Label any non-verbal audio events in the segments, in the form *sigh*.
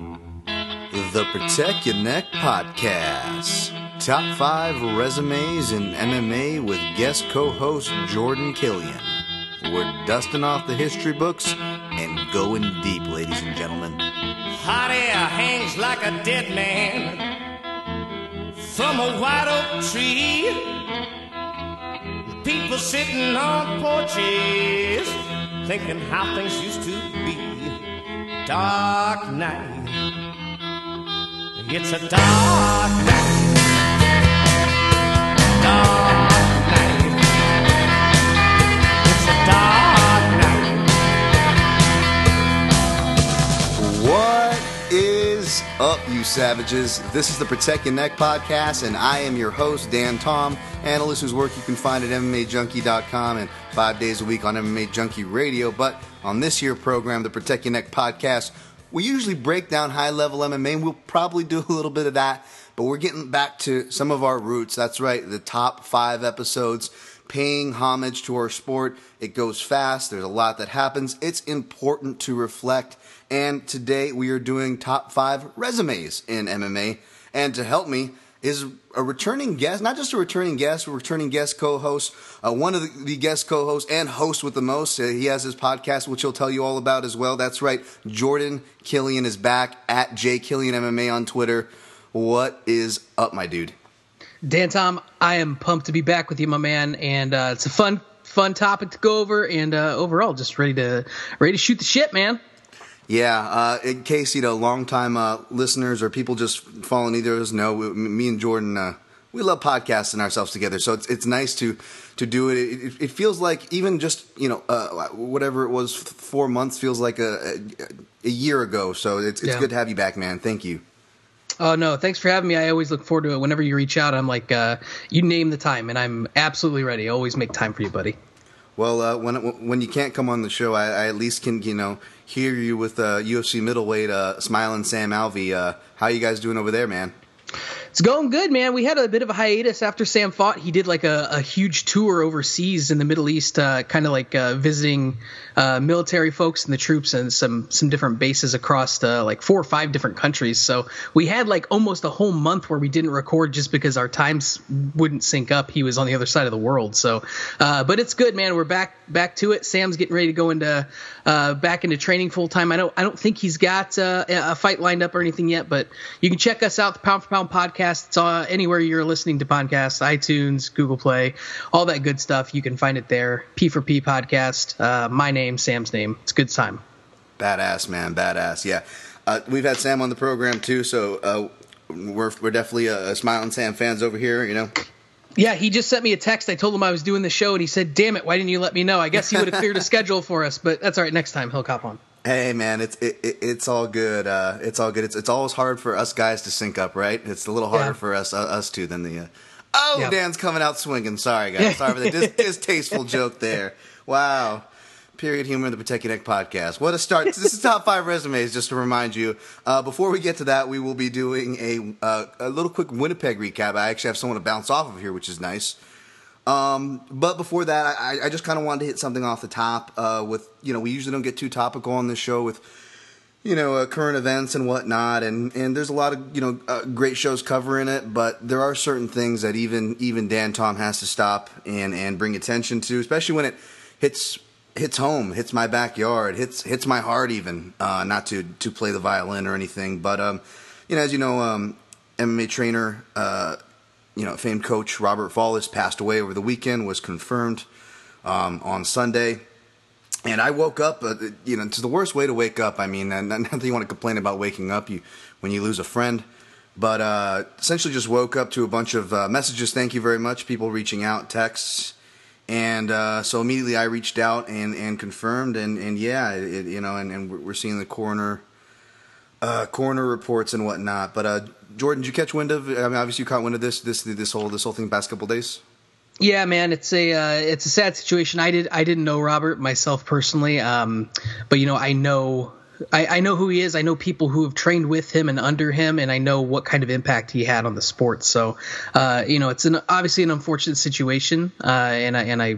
The Protect Your Neck Podcast. Top five resumes in MMA with guest co host Jordan Killion. We're dusting off the history books and going deep, ladies and gentlemen. Hot air hangs like a dead man from a white oak tree. People sitting on porches thinking how things used to. Dark night. It's a dark night. Dark up, you savages? This is the Protect Your Neck podcast, and I am your host, Dan Tom, analyst whose work you can find at MMAJunkie.com and five days a week on MMA Junkie Radio. But on this year program, the Protect Your Neck podcast, we usually break down high level MMA, and we'll probably do a little bit of that, but we're getting back to some of our roots. That's right, the top five episodes paying homage to our sport. It goes fast, there's a lot that happens. It's important to reflect. And today we are doing top five resumes in MMA. And to help me is a returning guest, not just a returning guest, a returning guest co-host, uh, one of the, the guest co-hosts and host with the most. Uh, he has his podcast, which he'll tell you all about as well. That's right, Jordan Killion is back at JKillionMMA on Twitter. What is up, my dude? Dan Tom, I am pumped to be back with you, my man, and uh, it's a fun, fun topic to go over, and uh, overall, just ready to ready to shoot the shit, man. Yeah, uh, in case you know, longtime uh, listeners or people just following either of us know, we, me and Jordan, uh, we love podcasting ourselves together. So it's it's nice to to do it. It, it feels like even just you know uh, whatever it was, four months feels like a a, a year ago. So it's it's Yeah. good to have you back, man. Thank you. Oh no, thanks for having me. I always look forward to it. Whenever you reach out, I'm like, uh, you name the time, and I'm absolutely ready. I always make time for you, buddy. Well, uh, when when you can't come on the show, I, I at least can you know hear you with uh, UFC middleweight uh, smiling Sam Alvey. Uh, how you guys doing over there, man? It's going good, man. We had a bit of a hiatus after Sam fought. He did like a, a huge tour overseas in the Middle East, uh, kind of like uh, visiting uh, military folks and the troops and some some different bases across like four or five different countries. So we had like almost a whole month where we didn't record just because our times wouldn't sync up. He was on the other side of the world. So, uh, but it's good, man. We're back back to it. Sam's getting ready to go into uh, back into training full time. I don't I don't think he's got uh, a fight lined up or anything yet, but you can check us out the Pound for Pound podcast. It's uh, anywhere you're listening to podcasts, iTunes, Google Play, all that good stuff. You can find it there. P for P podcast. Uh, my name, Sam's name. It's good time. Badass, man, badass. Yeah, uh, we've had Sam on the program too, so uh, we're we're definitely a, uh, Smiling Sam fans over here. You know, Yeah, he just sent me a text. I told him I was doing the show, and he said, "Damn it, why didn't you let me know?" I guess he would have cleared a *laughs* schedule for us, but that's all right. Next time he'll cop on. Hey man, it's it, it, it's all good. Uh, it's all good. It's it's always hard for us guys to sync up, right? It's a little harder Yeah. for us uh, us two than the. Uh, oh, Yeah. Dan's coming out swinging. Sorry guys, sorry for the dis- *laughs* distasteful joke there. Wow. Period humor in the Protect Your Neck podcast. What a start. this is top five resumes, just to remind you. Uh, before we get to that, we will be doing a, uh, a little quick Winnipeg recap. I actually have someone to bounce off of here, which is nice. Um, but before that, I, I just kind of wanted to hit something off the top. Uh, with you know, we usually don't get too topical on this show with you know uh, current events and whatnot, and and there's a lot of you know uh, great shows covering it. But there are certain things that even even Dan Tom has to stop and and bring attention to, especially when it hits hits home, hits my backyard, hits hits my heart. Even uh, not to to play the violin or anything, but um, you know, as you know, um, MMA trainer. You know, famed coach Robert Follis passed away over the weekend, was confirmed um, on Sunday. And I woke up, uh, you know, it's the worst way to wake up. I mean, *laughs* not that you want to complain about waking up you when you lose a friend, but uh, essentially just woke up to a bunch of uh, messages. Thank you very much, people reaching out, texts, and uh, so immediately I reached out and, and confirmed, and, and yeah, it, you know, and, and we're- we're seeing the coroner uh, coroner reports and whatnot. But uh, Jordan, did you catch wind of? I mean, obviously you caught wind of this this this whole this whole thing past couple days. Yeah, man, it's a uh, it's a sad situation. I did I didn't know Robert myself personally, um, but you know I know I, I know who he is. I know people who have trained with him and under him, and I know what kind of impact he had on the sport. So, uh, you know, it's an obviously an unfortunate situation, uh, and I and I,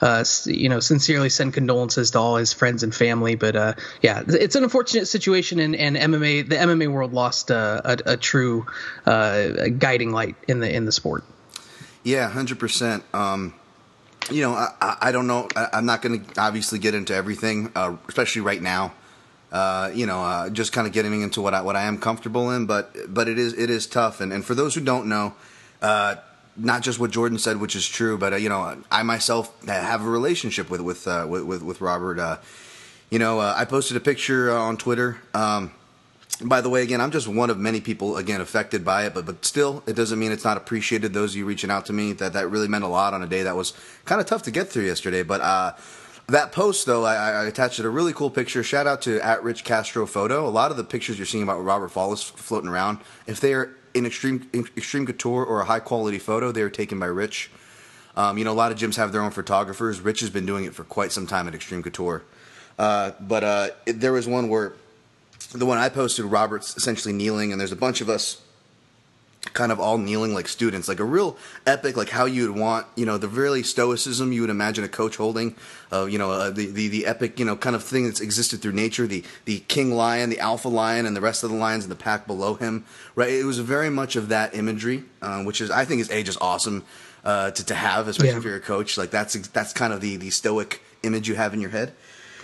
uh, you know, sincerely send condolences to all his friends and family. But uh, yeah, it's an unfortunate situation, and, and MMA the MMA world lost uh, a, a, true uh, guiding light in the in the sport. Yeah, hundred percent. Um, you know, I, I don't know. I, am not going to obviously get into everything, uh, especially right now. Uh, you know, just kind of getting into what I what I am comfortable in, but but it is it is tough. And, and for those who don't know, not just what Jordan said, which is true, but uh, you know, I myself have a relationship with with uh, with, with, Robert. you know, I posted a picture on Twitter. Um, by the way, again, I'm just one of many people again affected by it, but but still, it doesn't mean it's not appreciated. Those of you reaching out to me, that that really meant a lot on a day that was kind of tough to get through yesterday. But uh, that post though, I, I attached it a really cool picture. Shout out to at Rich Castro Photo. A lot of the pictures you're seeing about Robert Follis floating around, if they're in extreme extreme couture or a high quality photo, they are taken by Rich. Um, you know, a lot of gyms have their own photographers. Rich has been doing it for quite some time at Extreme Couture. Uh, but uh, it, there was one where the one I posted, Robert's essentially kneeling, and there's a bunch of us kind of all kneeling like students, like a real epic, like how you would want, you know, the really stoicism you would imagine a coach holding, uh, you know, uh, the, the the epic, you know, kind of thing that's existed through nature, the the king lion, the alpha lion, and the rest of the lions in the pack below him, right? It was very much of that imagery, uh, which is I think is a just awesome uh, to to have, especially yeah. if you're a coach. Like that's that's kind of the the stoic image you have in your head.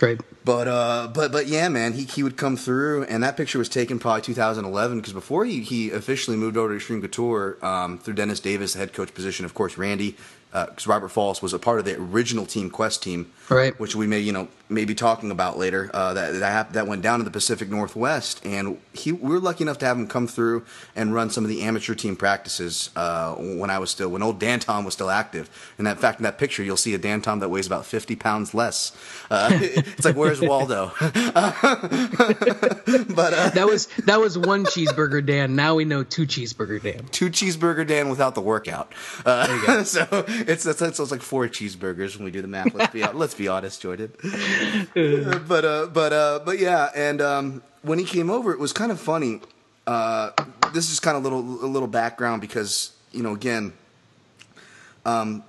Right. But uh, but but yeah, man, he he would come through, and that picture was taken probably 2011 because before he he officially moved over to Extreme Couture um, through Dennis Davis, the head coach position. Of course, Randy because uh, Robert Follis was a part of the original Team Quest team, right? Which we may you know maybe talking about later. Uh, that that that went down to the Pacific Northwest, and he we were lucky enough to have him come through and run some of the amateur team practices uh, when I was still when old Dan Tom was still active. And that fact in that picture, you'll see a Dan Tom that weighs about fifty pounds less. Uh, *laughs* it's like where's Waldo? *laughs* but uh, that was that was one cheeseburger Dan. Now we know two cheeseburger Dan. Two cheeseburger Dan without the workout. Uh, *laughs* so *laughs* it's, it's like four cheeseburgers when we do the math. Let's be *laughs* let's be honest, Jordan. *laughs* but uh, but uh, but yeah, and um, when he came over, it was kind of funny. Uh, this is kind of little a little background because you know again, um,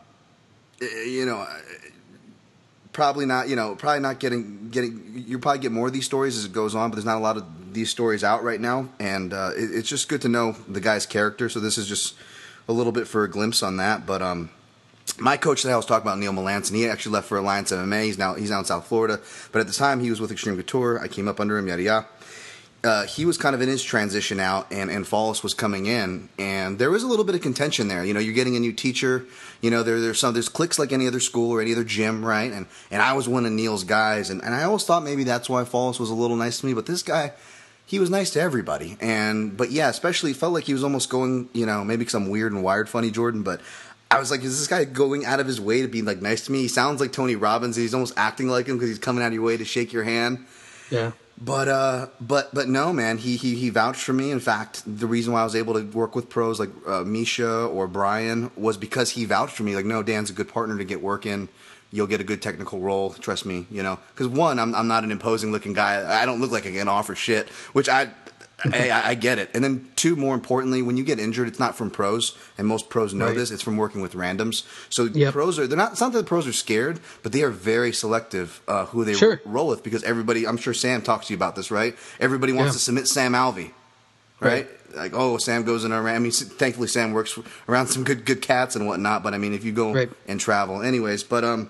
you know probably not you know probably not getting getting you probably get more of these stories as it goes on but there's not a lot of these stories out right now and uh, it, it's just good to know the guy's character so this is just a little bit for a glimpse on that but um my coach that I was talking about, Neil Melanson, he actually left for Alliance MMA. He's now he's now in South Florida, but at the time he was with Extreme Couture. I came up under him, yada yada. Uh, he was kind of in his transition out, and and Follis was coming in, and there was a little bit of contention there. You know, you're getting a new teacher. You know, there there's some there's clicks like any other school or any other gym, right? And and I was one of Neil's guys, and and I always thought maybe that's why Follis was a little nice to me, but this guy. He was nice to everybody, and but yeah, especially felt like he was almost going, you know, maybe some weird and wired funny Jordan, but I was like, is this guy going out of his way to be like nice to me? He sounds like Tony Robbins. He's almost acting like him because he's coming out of your way to shake your hand. Yeah. But uh, but but no, man. He he he vouched for me. In fact, the reason why I was able to work with pros like uh, Misha or Brian was because he vouched for me. Like, no, Dan's a good partner to get work in. You'll get a good technical role. Trust me. You know, because one, I'm I'm not an imposing looking guy. I don't look like I can offer shit. Which I I, I, get it. And then two, more importantly, when you get injured, it's not from pros, and most pros know right. this. It's from working with randoms. So yep. pros are they're not. It's not that the pros are scared, but they are very selective uh, who they sure. roll with because everybody. I'm sure Sam talks to you about this, right? Everybody wants yeah. to submit Sam Alvey, right? right? Like, oh, Sam goes in around. I mean, thankfully Sam works around some good good cats and whatnot. But I mean, if you go right. and travel, anyways. But um,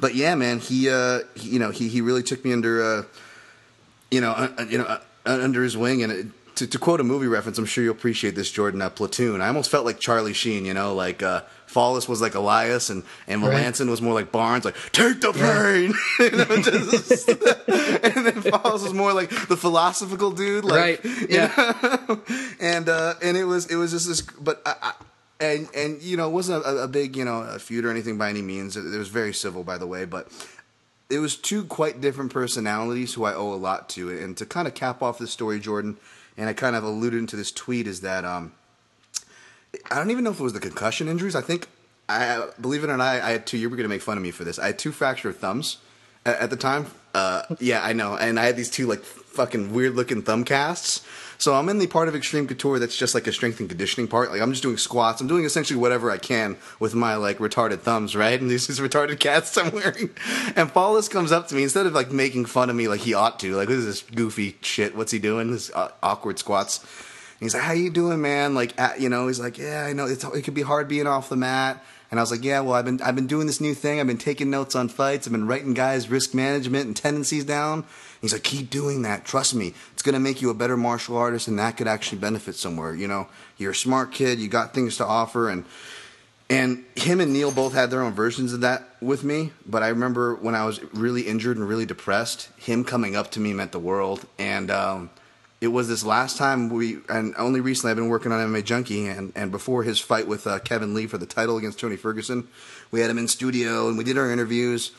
but yeah, man, he uh, he, you know, he he really took me under uh, you know, uh, uh you know. Under his wing. And it, to, to, quote a movie reference, I'm sure you'll appreciate this, Jordan. Uh, Platoon. I almost felt like Charlie Sheen. You know, like uh, Follis was like Elias, and and Melanson right. was more like Barnes. Like take the pain. Yeah. *laughs* you know, *laughs* just, *laughs* and then Follis was more like the philosophical dude. Like, right. Yeah. and uh, and it was it was just this, but. I, I, and and you know it wasn't a, a, big you know a feud or anything by any means. It, it was very civil, by the way. But it was two quite different personalities who I owe a lot to. And to kind of cap off this story, Jordan, and I kind of alluded to this tweet is that um, I don't even know if it was the concussion injuries. I think I believe it or not, I had two. You were going to make fun of me for this. I had two fractured thumbs at, at the time. Uh, yeah, I know, and I had these two like fucking weird looking thumb casts. So I'm in the part of Extreme Couture that's just like a strength and conditioning part. Like I'm just doing squats. I'm doing essentially whatever I can with my like retarded thumbs, right? And these, retarded casts *laughs* I'm wearing. And Follis comes up to me instead of like making fun of me like he ought to. Like this is goofy shit. What's he doing? This uh, awkward squats. And he's like, "How you doing, man?" Like, at, you know, he's like, "Yeah, I know it's, it could be hard being off the mat." And I was like, "Yeah, well, I've been I've been doing this new thing. I've been taking notes on fights. I've been writing guys' risk management and tendencies down." He's like, keep doing that. Trust me, it's to make you a better martial artist, and that could actually benefit somewhere. You know, you're a smart kid. You got things to offer, and and him and Neil both had their own versions of that with me. But I remember when I was really injured and really depressed, him coming up to me meant the world. And um, it was this last time we, and only recently I've been working on MMA Junkie, and, and before his fight with uh, Kevin Lee for the title against Tony Ferguson, we had him in studio and we did our interviews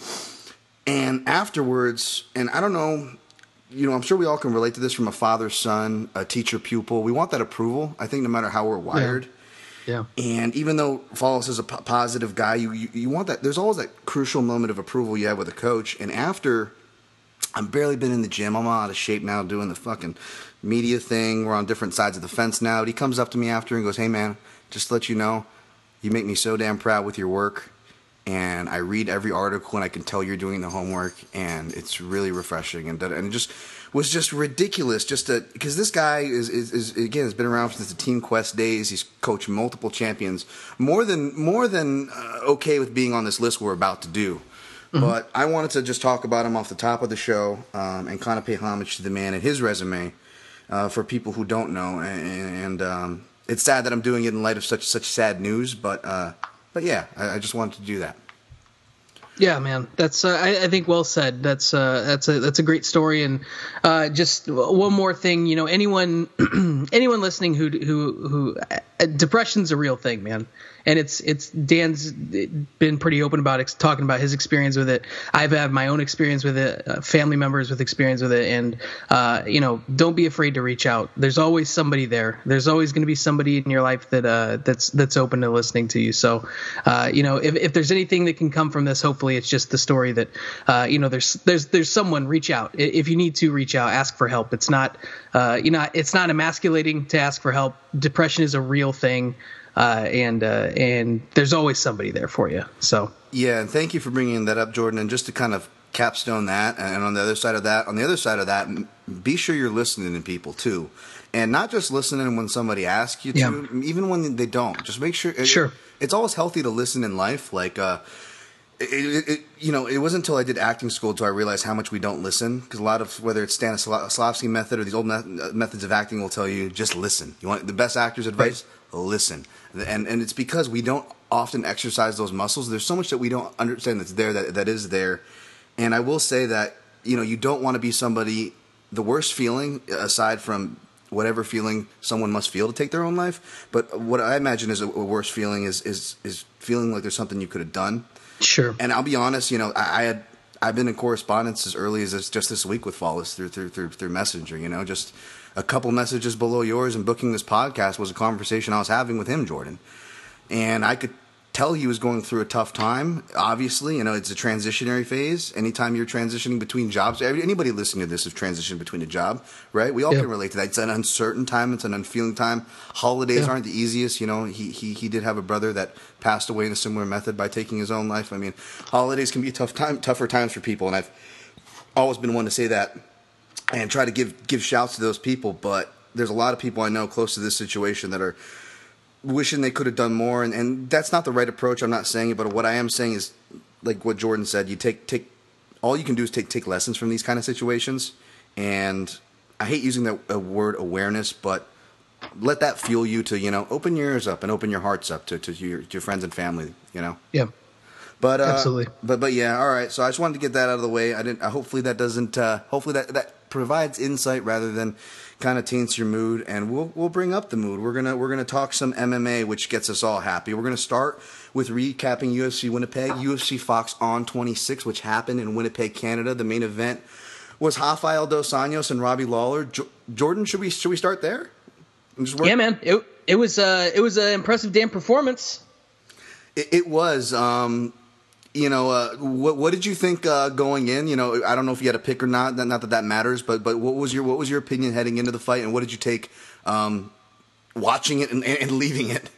and afterwards, and I don't know, you know, I'm sure we all can relate to this from a father son, a teacher pupil. We want that approval. I think no matter how we're wired. Yeah. And even though Follis is a p- positive guy, you, you you want that. There's always that crucial moment of approval you have with a coach. And after, I've barely been in the gym. I'm out of shape now, doing the fucking media thing. We're on different sides of the fence now. But he comes up to me after and goes, "Hey man, just to let you know, you make me so damn proud with your work and I read every article and I can tell you're doing the homework and it's really refreshing and and just was just ridiculous just because this guy is, is, is again has been around since the Team Quest days he's coached multiple champions more than more than uh, okay with being on this list we're about to do mm-hmm. but I wanted to just talk about him off the top of the show um, and kind of pay homage to the man and his resume uh, for people who don't know and, and um, it's sad that I'm doing it in light of such such sad news but uh, but yeah, I, I just wanted to do that. Yeah, man, that's uh, I, I, think well said. That's uh, that's a that's a great story. And uh, just one more thing, you know, anyone *clears throat* anyone listening who who who uh, depression's a real thing, man and it's it's Dan's been pretty open about talking about his experience with it. I've had my own experience with it, uh, family members with experience with it, and uh, you know, don't be afraid to reach out. There's always somebody there. There's always going to be somebody in your life that uh, that's that's open to listening to you. So, uh, you know, if, if there's anything that can come from this, hopefully it's just the story that uh, you know there's there's there's someone reach out if you need to reach out, ask for help. It's not uh, you know it's not emasculating to ask for help. Depression is a real thing uh, and uh, and there's always somebody there for you. So yeah, and thank you for bringing that up, Jordan. And just to kind of capstone that, and on the other side of that, on the other side of that, be sure you're listening to people too, and not just listening when somebody asks you to, even when they don't. Just make sure. Sure. It, it's always healthy to listen in life, like. Uh, it, it, you know, it wasn't until I did acting school until I realized how much we don't listen. Because a lot of whether it's Stanislavski method or these old methods of acting will tell you just listen. You want the best actor's advice? Right. Listen and and it's because we don't often exercise those muscles. There's so much that we don't understand that's there that that is there, and I will say that you know you don't want to be somebody. The worst feeling, aside from whatever feeling someone must feel to take their own life, but what I imagine is a, a worse feeling is is is feeling like there's something you could have done. Sure. And I'll be honest, you know, I, I had I've been in correspondence as early as this, just this week with Follis through through through through Messenger. You know, just a couple messages below yours and booking this podcast was a conversation I was having with him, Jordan. And I could tell he was going through a tough time. Obviously, you know, it's a transitionary phase. Anytime you're transitioning between jobs, anybody listening to this has transitioned between a job, right? We all can relate to that. It's an uncertain time. It's an unfeeling time. Holidays aren't the easiest. You know, he, he, he did have a brother that passed away in a similar method by taking his own life. I mean, holidays can be tough time, tougher times for people. And I've always been one to say that and try to give give shouts to those people. But there's a lot of people I know close to this situation that are wishing they could have done more, and, and that's not the right approach. I'm not saying it, but what I am saying is, like what Jordan said, you take take all you can do is take take lessons from these kind of situations, and I hate using that word awareness, but let that fuel you to you know open your ears up and open your hearts up to to your, to your friends and family. You know. Yeah. But uh, absolutely. But but yeah. All right. So I just wanted to get that out of the way. I didn't. Uh, hopefully that doesn't. Uh, hopefully that that provides insight rather than kind of taints your mood and we'll we'll bring up the mood. We're going to we're going to talk some MMA which gets us all happy. We're going to start with recapping UFC Winnipeg, UFC Fox on 26 which happened in Winnipeg, Canada. The main event was Rafael dos Anjos and Robbie Lawler. Jo- Jordan, should we should we start there? Yeah, man. It it was uh it was an impressive damn performance. It, it was um you know, uh, what what did you think uh, going in? You know, I don't know if you had a pick or not. Not that that matters, but but what was your what was your opinion heading into the fight, and what did you take um, watching it and, and leaving it?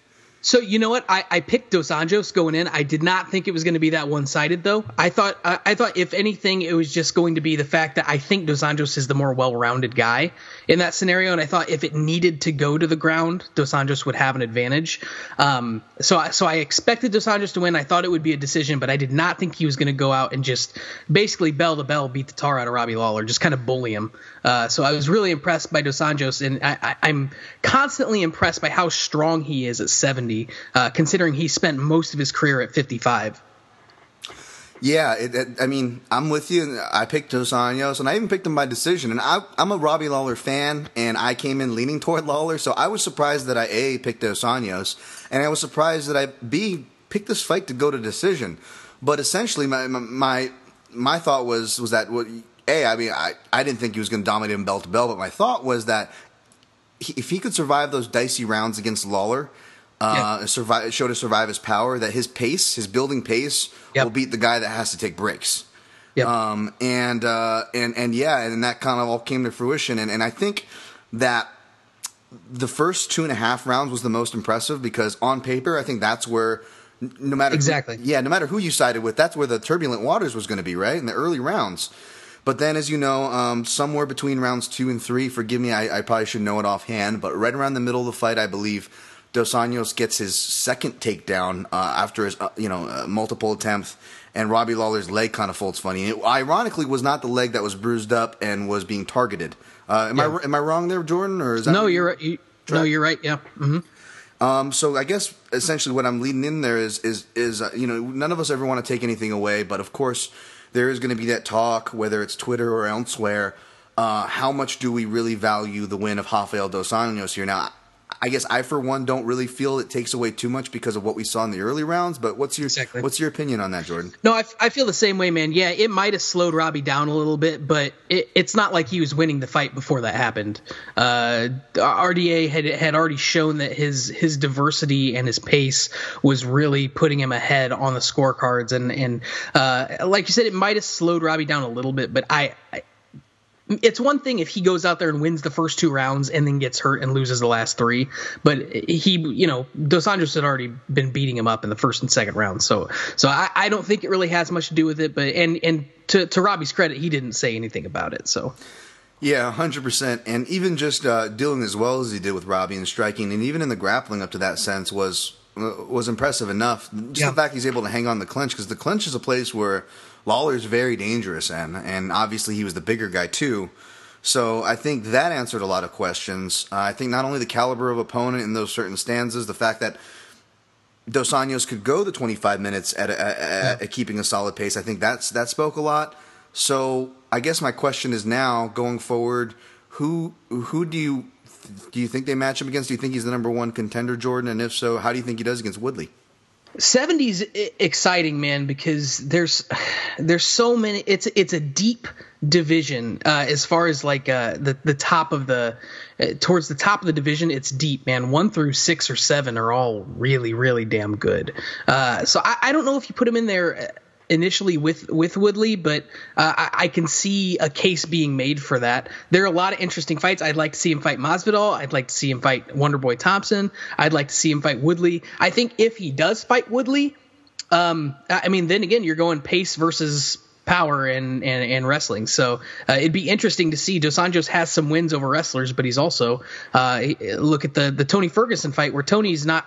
So you know what? I, I picked Dos Anjos going in. I did not think it was going to be that one sided though. I thought I, I, thought if anything, it was just going to be the fact that I think Dos Anjos is the more well rounded guy in that scenario, and I thought if it needed to go to the ground, Dos Anjos would have an advantage. Um, so I, so I expected Dos Anjos to win. I thought it would be a decision, but I did not think he was going to go out and just basically bell to bell beat the tar out of Robbie Lawler, just kind of bully him. Uh, so I was really impressed by Dos Anjos, and I, am constantly impressed by how strong he is at 70, uh, considering he spent most of his career at 55. Yeah, it, it, I mean, I'm with you. I picked Dos Anjos, and I even picked him by decision. And I, am a Robbie Lawler fan, and I came in leaning toward Lawler, so I was surprised that I a picked Dos Anjos, and I was surprised that I b picked this fight to go to decision. But essentially, my my my thought was was that what a, I mean, I, I didn't think he was going to dominate him belt to belt, but my thought was that he, if he could survive those dicey rounds against Lawler, uh, yeah. survive, show to survive his power, that his pace, his building pace, yep. will beat the guy that has to take breaks. Yep. Um, and uh, and and yeah, and that kind of all came to fruition. And, and I think that the first two and a half rounds was the most impressive because on paper, I think that's where no matter exactly, who, yeah, no matter who you sided with, that's where the turbulent waters was going to be, right in the early rounds. But then, as you know, um, somewhere between rounds two and three, forgive me, I, I, probably should know it offhand, but right around the middle of the fight, I believe Dos Anjos gets his second takedown uh, after his, uh, you know, uh, multiple attempts, and Robbie Lawler's leg kind of folds funny. It ironically was not the leg that was bruised up and was being targeted. Uh, am yeah. I am I wrong there, Jordan? Or is that no? You're right. You, no, you're right. Yeah. Mm-hmm. Um, so I guess essentially what I'm leading in there is is is uh, you know none of us ever want to take anything away, but of course there is going to be that talk, whether it's Twitter or elsewhere. Uh, how much do we really value the win of Rafael dos Anjos here? Now, I guess I, for one, don't really feel it takes away too much because of what we saw in the early rounds. But what's your exactly. what's your opinion on that, Jordan? No, I, I feel the same way, man. Yeah, it might have slowed Robbie down a little bit, but it, it's not like he was winning the fight before that happened. Uh, RDA had had already shown that his his diversity and his pace was really putting him ahead on the scorecards, and and uh, like you said, it might have slowed Robbie down a little bit, but I, I it's one thing if he goes out there and wins the first two rounds and then gets hurt and loses the last three, but he, you know, Dos Anjos had already been beating him up in the first and second round, so so I, I don't think it really has much to do with it. But and and to to Robbie's credit, he didn't say anything about it, so. Yeah, hundred percent, and even just uh, dealing as well as he did with Robbie and striking, and even in the grappling up to that sense was uh, was impressive enough. Just yeah. the fact he's able to hang on the clinch because the clinch is a place where Lawler's very dangerous, and and obviously he was the bigger guy too. So I think that answered a lot of questions. Uh, I think not only the caliber of opponent in those certain stanzas, the fact that Dos Anjos could go the 25 minutes at, a, a, yeah. at keeping a solid pace. I think that's that spoke a lot. So I guess my question is now going forward, who who do you do you think they match him against? Do you think he's the number one contender, Jordan? And if so, how do you think he does against Woodley? 70s exciting man because there's there's so many it's it's a deep division uh, as far as like uh, the the top of the uh, towards the top of the division it's deep man. One through six or seven are all really really damn good. Uh, so I, I don't know if you put them in there initially with with Woodley, but uh, I, I, can see a case being made for that. There are a lot of interesting fights. I'd like to see him fight Masvidal. I'd like to see him fight Wonderboy Thompson. I'd like to see him fight Woodley. I think if he does fight Woodley, um, I mean, then again, you're going pace versus power and, and, and wrestling. So uh, it'd be interesting to see. Dos Anjos has some wins over wrestlers, but he's also uh, look at the the Tony Ferguson fight where Tony's not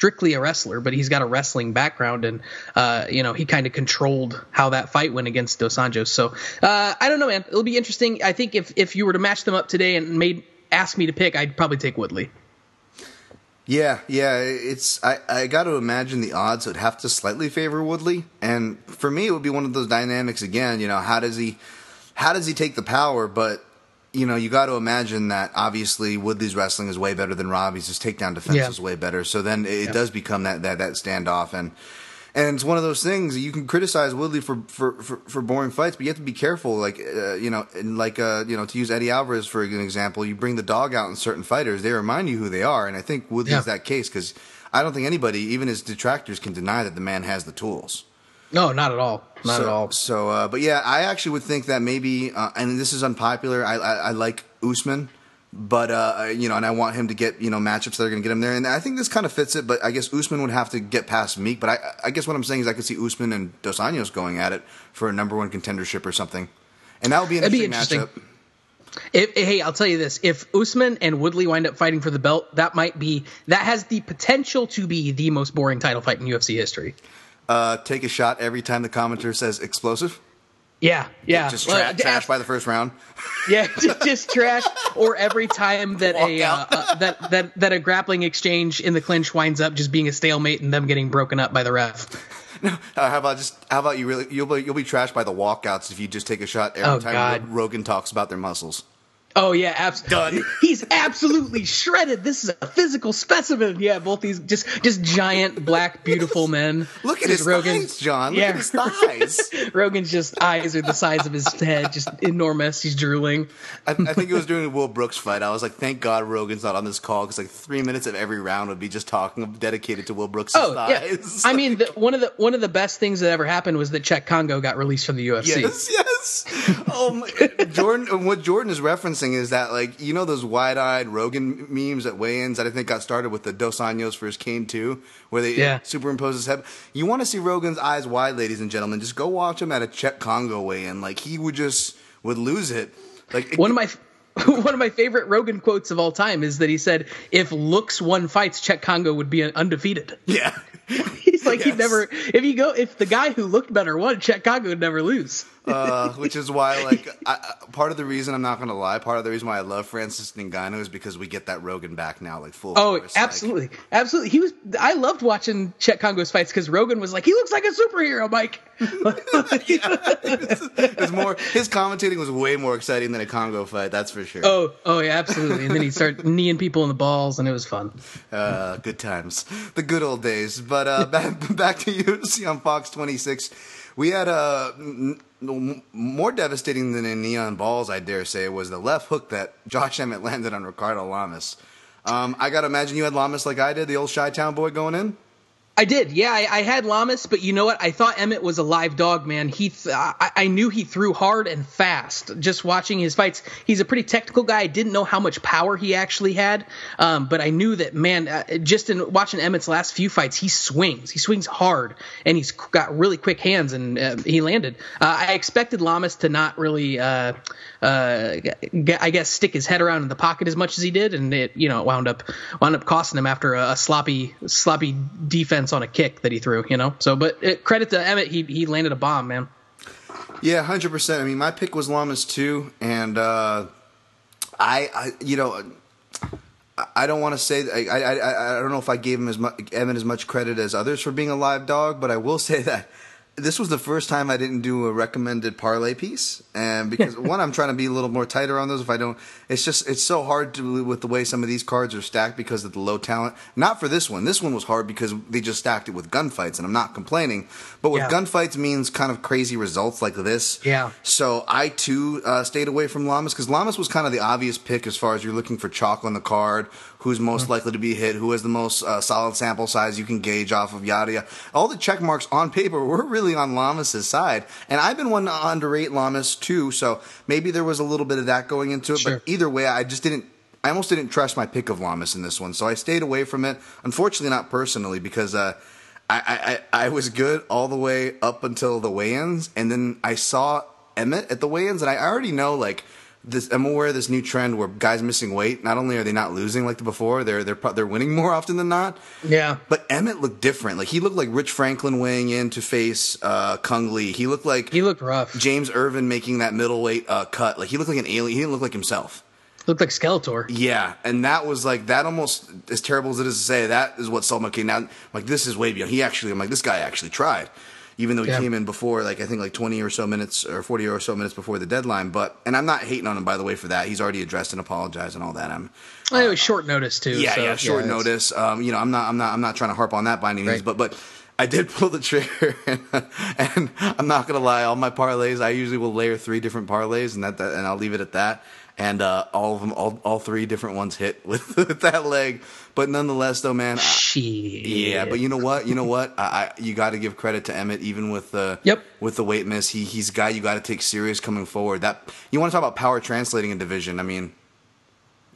strictly a wrestler, but he's got a wrestling background, and uh, you know he kind of controlled how that fight went against Dos Anjos. So uh, I don't know, man. It'll be interesting. I think if if you were to match them up today and made ask me to pick, I'd probably take Woodley. Yeah, yeah, it's I, I got to imagine the odds would have to slightly favor Woodley, and for me it would be one of those dynamics again. You know, how does he how does he take the power? But you know, you got to imagine that obviously Woodley's wrestling is way better than Robbie's. His takedown defense yeah. is way better. So then it yeah. does become that that that standoff and and it's one of those things you can criticize Woodley for for, for, for boring fights, but you have to be careful. Like uh, you know, like uh, you know, to use Eddie Alvarez for an example, you bring the dog out in certain fighters, they remind you who they are, and I think Woodley's yeah. that case because I don't think anybody, even his detractors, can deny that the man has the tools. No, not at all. Not so, at all. So, uh, but yeah, I actually would think that maybe, uh, and this is unpopular. I, I, I like Usman, but uh, you know, and I want him to get you know matchups that are going to get him there. And I think this kind of fits it. But I guess Usman would have to get past Meek. But I, I guess what I'm saying is I could see Usman and Dos Anjos going at it for a number one contendership or something, and that would be an That'd be interesting, interesting. matchup. If, hey, I'll tell you this: if Usman and Woodley wind up fighting for the belt, that might be that has the potential to be the most boring title fight in UFC history. Uh, take a shot every time the commenter says explosive. Yeah, yeah. Just tra- to trash by the first round. *laughs* Yeah, just, just trash. Or every time that a uh, uh, that that that a grappling exchange in the clinch winds up just being a stalemate and them getting broken up by the ref. *laughs* Uh, how about just how about you really you'll be, you'll be trashed by the walkouts if you just take a shot every Oh, time God. Rogan talks about their muscles. Oh yeah, absolutely. Done. *laughs* He's absolutely shredded. This is a physical specimen. Yeah, both these just just giant black *laughs* beautiful men. Look at Just his thighs, John. Look Yeah. at his thighs. *laughs* Rogan's just eyes are the size of his head, just enormous. He's drooling. I, I think it was during the Will Brooks fight. I was like, thank God Rogan's not on this call because like three minutes of every round would be just talking dedicated to Will Brooks' Oh yeah. I mean the, one of the one of the best things that ever happened was that Cheick Kongo got released from the UFC. Yes, yes. Oh my, Jordan. What Jordan is referencing is that, like, you know, those wide-eyed Rogan memes at weigh-ins that I think got started with the Dos Anjos versus Cain two, where they Yeah. superimpose his head. You want to see Rogan's eyes wide, ladies and gentlemen? Just go watch him at a Cheick Kongo weigh-in. Like, he would just would lose it. Like One of my *laughs* one of my favorite Rogan quotes of all time is that he said, "If looks won fights, Cheick Kongo would be undefeated." *laughs* yeah. *laughs* He's like Yes. he'd never if you go if the guy who looked better won, Cheick Kongo would never lose. Uh, which is why, like, I, part of the reason I'm not going to lie, part of the reason why I love Francis Ngannou is because we get that Rogan back now, like full. Oh, force. Like, absolutely, absolutely. He was. I loved watching Cheick Kongo's fights because Rogan was like, he looks like a superhero, Mike. *laughs* *laughs* It's more his commentating was way more exciting than a Kongo fight. That's for sure. oh, oh yeah, absolutely. And then he started *laughs* kneeing people in the balls, and it was fun. Uh, good times, the good old days. But uh, back back to UFC on Fox 26. We had a n- more devastating than a neon balls, I dare say, was the left hook that Josh Emmett landed on Ricardo Lamas. Um, I gotta imagine you had Lamas like I did, the old Chi Town boy going in. I did, yeah. I, I had Lamas, but you know what? I thought Emmett was a live dog, man. He, th- I, I knew he threw hard and fast. Just watching his fights, he's a pretty technical guy. I didn't know how much power he actually had, um, but I knew that, man. Uh, just in watching Emmett's last few fights, he swings. He swings hard, and he's got really quick hands, and uh, he landed. Uh, I expected Lamas to not really, uh, uh, I guess, stick his head around in the pocket as much as he did, and it, you know, wound up wound up costing him after a, a sloppy sloppy defense on a kick that he threw. You know, so but uh, credit to Emmett, he he landed a bomb, man. Yeah, hundred percent. I mean, my pick was Lamas too, and uh, I, I, you know, I- don't want to say I, I, I, don't know if I gave him as much Evan as much credit as others for being a live dog, but I will *laughs* say that this was the first time I didn't do a recommended parlay piece, and because *laughs* one, I'm trying to be a little more tighter on those. If I don't, it's just it's so hard to with the way some of these cards are stacked because of the low talent. Not for this one. This one was hard because they just stacked it with gunfights, and I'm not complaining. But with Yeah. gunfights means kind of crazy results like this. Yeah. So I too uh, stayed away from Lamas because Lamas was kind of the obvious pick as far as you're looking for chalk on the card, who's most Mm-hmm. likely to be hit, who has the most uh, solid sample size you can gauge off of yada yada. All the check marks on paper were really on Lamas' side, and I've been one to underrate Lamas too. So maybe there was a little bit of that going into it. Sure. But either way, I just didn't. I almost didn't trust my pick of Lamas in this one, so I stayed away from it. Unfortunately, not personally because. Uh, I, I, I I was good all the way up until the weigh-ins, and then I saw Emmett at the weigh-ins, and I already know like this. I'm aware of this new trend where guys missing weight. Not only are they not losing like the before, they're they're they're winning more *laughs* often than not. Yeah. But Emmett looked different. Like he looked like Rich Franklin weighing in to face uh, Cung Le. He looked like He looked rough. James Irvin making that middleweight uh, cut. Like he looked like an alien. He didn't look like himself. Looked like Skeletor. Yeah, and that was like that almost as terrible as it is to say. That is what sold me. Okay, now I'm like this is way beyond. He actually, I'm like this guy actually tried, even though he Yeah. came in before, like I think like 20 or so minutes or 40 or so minutes before the deadline. But and I'm not hating on him by the way for that. He's already addressed and apologized and all that. I'm it was short notice too. yeah, so, yeah, short it's- notice. Um, you know, I'm not, I'm not, I'm not trying to harp on that by any means, Right. but but I did pull the trigger, and, *laughs* and I'm not gonna lie, all my parlays, I usually will layer three different parlays, and that, that and I'll leave it at that. and uh, all of them, all, all three different ones hit with, *laughs* with that leg. But nonetheless, though, man, I, yeah. But you know what? You know what? I, I you got to give credit to Emmett, even with the Yep. with the weight miss. He he's a guy you got to take serious coming forward. That you want to talk about power translating in division? I mean,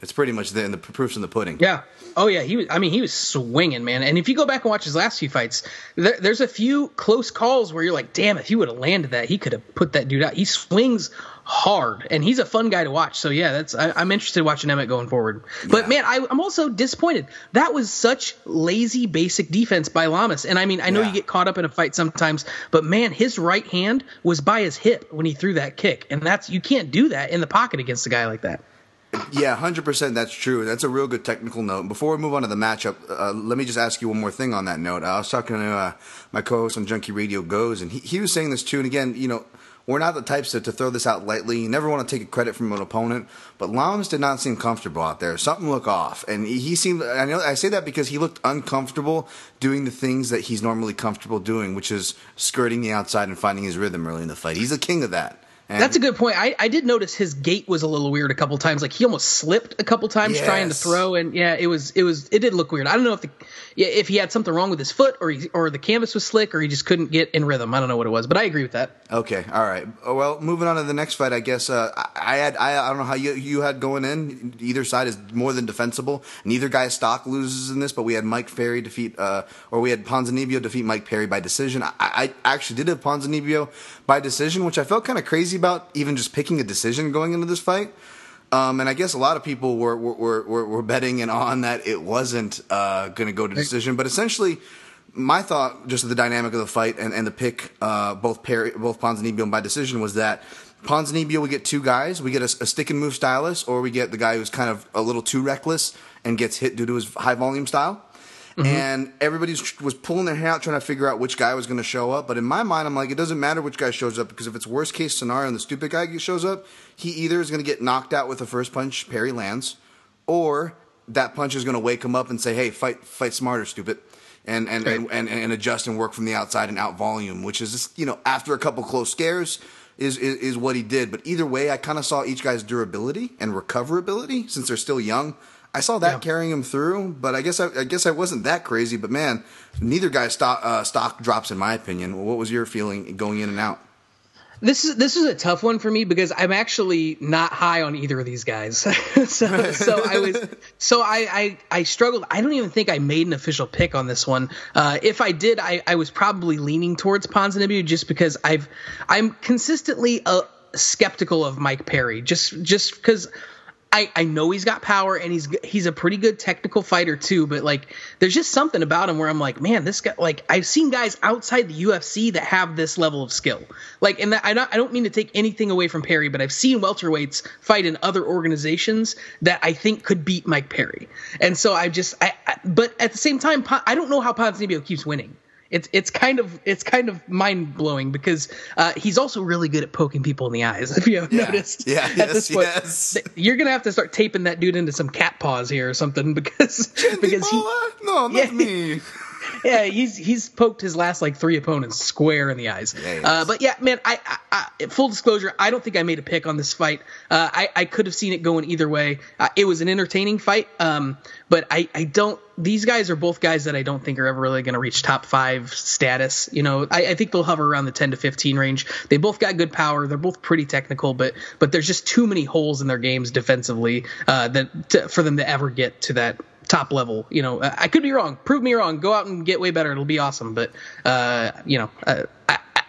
it's pretty much the, the proofs in the pudding. Yeah. Oh yeah. He was. I mean, he was swinging, man. And if you go back and watch his last few fights, there, there's a few close calls where you're like, damn, if he would have landed that, he could have put that dude out. He swings hard, and he's a fun guy to watch. So yeah, that's. I, I'm interested in watching Emmett going forward. But man, I, I'm also disappointed. That was such lazy, basic defense by Lamas. And I mean, I know Yeah. you get caught up in a fight sometimes, but man, his right hand was by his hip when he threw that kick, and that's you can't do that in the pocket against a guy like that. Yeah, hundred percent. That's true. That's a real good technical note. Before we move on to the matchup, uh, let me just ask you one more thing on that note. I was talking to uh, my co-host on Junkie Radio Goze, and he, he was saying this too. And again, you know, we're not the types to, to throw this out lightly. You never want to take a credit from an opponent, but Lams did not seem comfortable out there. Something looked off, and he, seemed. I know I say that because he looked uncomfortable doing the things that he's normally comfortable doing, which is skirting the outside and finding his rhythm early in the fight. He's the king of that. And That's a good point. I, I did notice his gait was a little weird a couple times. Like he almost slipped a couple times trying to throw, and yeah, it was it was it did look weird. I don't know if the if he had something wrong with his foot or he, or the canvas was slick or he just couldn't get in rhythm. I don't know what it was, but I agree with that. Okay, all right. Uh, Well, moving on to the next fight, I guess uh, I, I had I, I don't know how you you had going in. Either side is more than defensible. Neither guy's stock loses in this, but we had Mike Perry defeat, uh, or we had Ponzinibbio defeat Mike Perry by decision. I, I actually did have Ponzinibbio by decision, which I felt kind of crazy about, even just picking a decision going into this fight. Um, and I guess a lot of people were were, were, were betting and on that it wasn't uh, going to go to decision. But essentially, my thought, just of the dynamic of the fight and, and the pick, uh, both Perry, both Ponzinibbio and by decision, was that Ponzinibbio we get two guys. We get a, a stick and move stylist, or we get the guy who's kind of a little too reckless and gets hit due to his high volume style. And everybody was pulling their hair out trying to figure out which guy was going to show up. But in my mind, I'm like, it doesn't matter which guy shows up because if it's worst case scenario and the stupid guy shows up, he either is going to get knocked out with the first punch Perry lands, or that punch is going to wake him up and say, "Hey, fight, fight smarter, stupid," and and, and, and and adjust and work from the outside and out volume, which is just, you know after a couple close scares. Is, is, is what he did, but either way, I kind of saw each guy's durability and recoverability since they're still young. I saw that Yeah. carrying him through, but I guess I, I guess I wasn't that crazy. But man, neither guy's stock, uh, stock drops in my opinion. What was your feeling going in and out? This is this is a tough one for me because I'm actually not high on either of these guys. *laughs* so so I was so I, I I struggled. I don't even think I made an official pick on this one. Uh, if I did, I, I was probably leaning towards Ponzinibbio just because I've I'm consistently uh, skeptical of Mike Perry just just because. I, I know he's got power and he's he's a pretty good technical fighter too, but like there's just something about him where I'm like, man, this guy like I've seen guys outside the UFC that have this level of skill. Like, and that, I don't I don't mean to take anything away from Perry, but I've seen welterweights fight in other organizations that I think could beat Mike Perry, and so I just I, I but at the same time, I don't know how Ponzinibbio keeps winning. It's it's kind of it's kind of mind blowing because uh, he's also really good at poking people in the eyes. *laughs* If you have noticed, Yeah, at yes, this point, yes. you're gonna have to start taping that dude into some cat paws here or something *laughs* because because he no, not Yeah. me. *laughs* *laughs* yeah he's he's poked his last like three opponents square in the eyes. Uh, but yeah, man, I, I, I full disclosure, I don't think I made a pick on this fight. Uh, I I could have seen it going either way. Uh, it was an entertaining fight, um, but I I don't. These guys are both guys that I don't think are ever really going to reach top five status. You know, I, I think they'll hover around the 10 to 15 range. They both got good power. They're both pretty technical, but but there's just too many holes in their games defensively uh, that to, for them to ever get to that top level. You know, I could be wrong. Prove me wrong. Go out and get way better. It'll be awesome. But uh, you know, uh, I, I,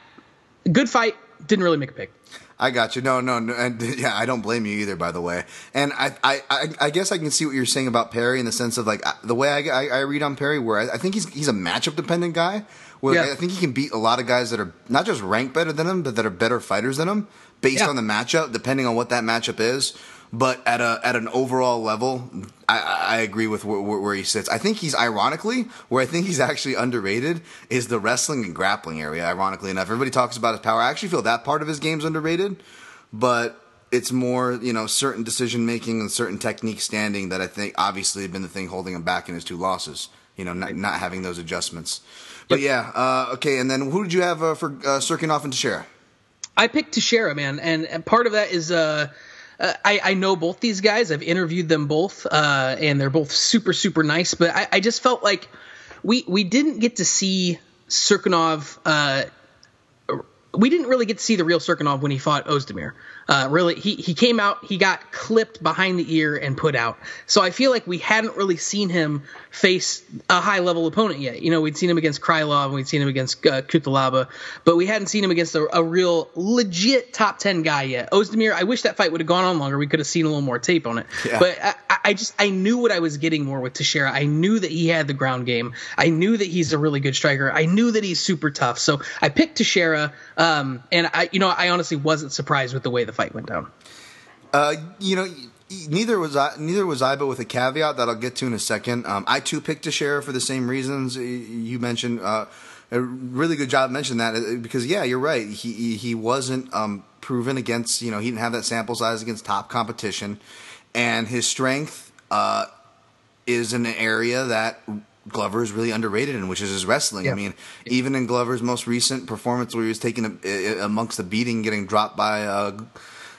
good fight. Didn't really make a pick. I got you. No, no, no, and yeah, I don't blame you either. By the way, and I, I, I, I guess I can see what you're saying about Perry in the sense of like the way I, I, I read on Perry, where I, I think he's he's a matchup dependent guy. Where Yeah. I think he can beat a lot of guys that are not just ranked better than him, but that are better fighters than him, based Yeah. on the matchup, depending on what that matchup is. But at a at an overall level, I, I agree with where, where, where he sits. I think he's ironically where I think he's actually underrated is the wrestling and grappling area. Ironically enough, everybody talks about his power. I actually feel that part of his game's underrated, but it's more you know certain decision making and certain technique standing that I think obviously have been the thing holding him back in his two losses. You know, not, not having those adjustments. But yeah, uh, okay. And then who did you have uh, for uh, Cirkunov and Teixeira? I picked Teixeira, man, and, and part of that is uh, uh, I, I know both these guys. I've interviewed them both, uh, and they're both super super nice. But I, I just felt like we we didn't get to see Cirkunov Uh, we didn't really get to see the real Cirkunov when he fought Ozdemir. Uh, really, he, he came out, he got clipped behind the ear and put out. So I feel like we hadn't really seen him face a high level opponent yet. You know, we'd seen him against Krylov and we'd seen him against uh, Cutelaba, but we hadn't seen him against a, a, real legit top 10 guy yet. Ozdemir, I wish that fight would have gone on longer. We could have seen a little more tape on it. Yeah. But I, I just, I knew what I was getting more with Teixeira. I knew that he had the ground game. I knew that he's a really good striker. I knew that he's super tough. So I picked Teixeira, um, and I, you know, I honestly wasn't surprised with the way the fight went down. Uh, you know, neither was I. Neither was I, but with a caveat that I'll get to in a second. Um, I too picked Teixeira for the same reasons you mentioned. Uh, a really good job mentioning that uh, because yeah, you're right. He he wasn't um, proven against you know he didn't have that sample size against top competition, and his strength uh, is an area that Glover is really underrated in, which is his wrestling. Yeah. I mean, even in Glover's most recent performance, where he was taking a, amongst the beating, getting dropped by. Uh,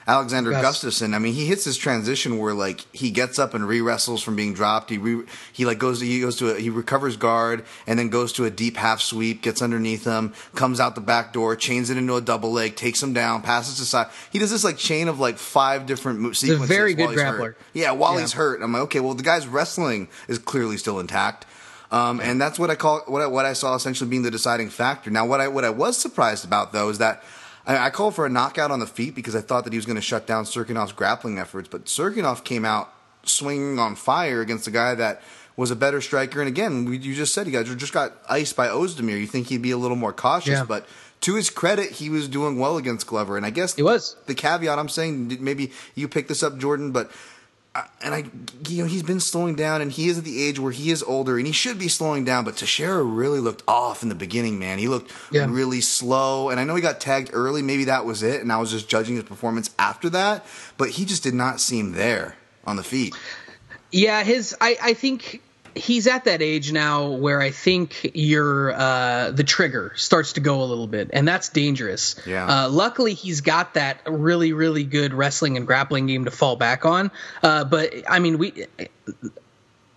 Alexander Gus. Gustafsson. I mean, he hits this transition where like he gets up and re wrestles from being dropped. He re, he like goes to, he goes to a, he recovers guard and then goes to a deep half sweep, gets underneath him, comes out the back door, chains it into a double leg, takes him down, passes to side. He does this like chain of like five different mo- sequences. a very good grappler. Hurt. Yeah, while yeah. he's hurt, I'm like, okay, well the guy's wrestling is clearly still intact. Um, and that's what I call what I, what I saw essentially being the deciding factor. Now, what I what I was surprised about though is that I, I called for a knockout on the feet because I thought that he was going to shut down Cirkunov's grappling efforts, but Cirkunov came out swinging on fire against a guy that was a better striker. And again, we, you just said he got just got iced by Oezdemir. You think he'd be a little more cautious, yeah. but to his credit, he was doing well against Glover. And I guess he was the caveat I'm saying. Maybe you picked this up, Jordan, but and I, you know, he's been slowing down, and he is at the age where he is older, and he should be slowing down. But Teixeira really looked off in the beginning, man. He looked yeah. really slow, and I know he got tagged early. Maybe that was it, and I was just judging his performance after that. But he just did not seem there on the feet. Yeah, his. I, I think he's at that age now where I think your uh, the trigger starts to go a little bit, and that's dangerous. Yeah. Uh, luckily, he's got that really really good wrestling and grappling game to fall back on. Uh, but I mean, we.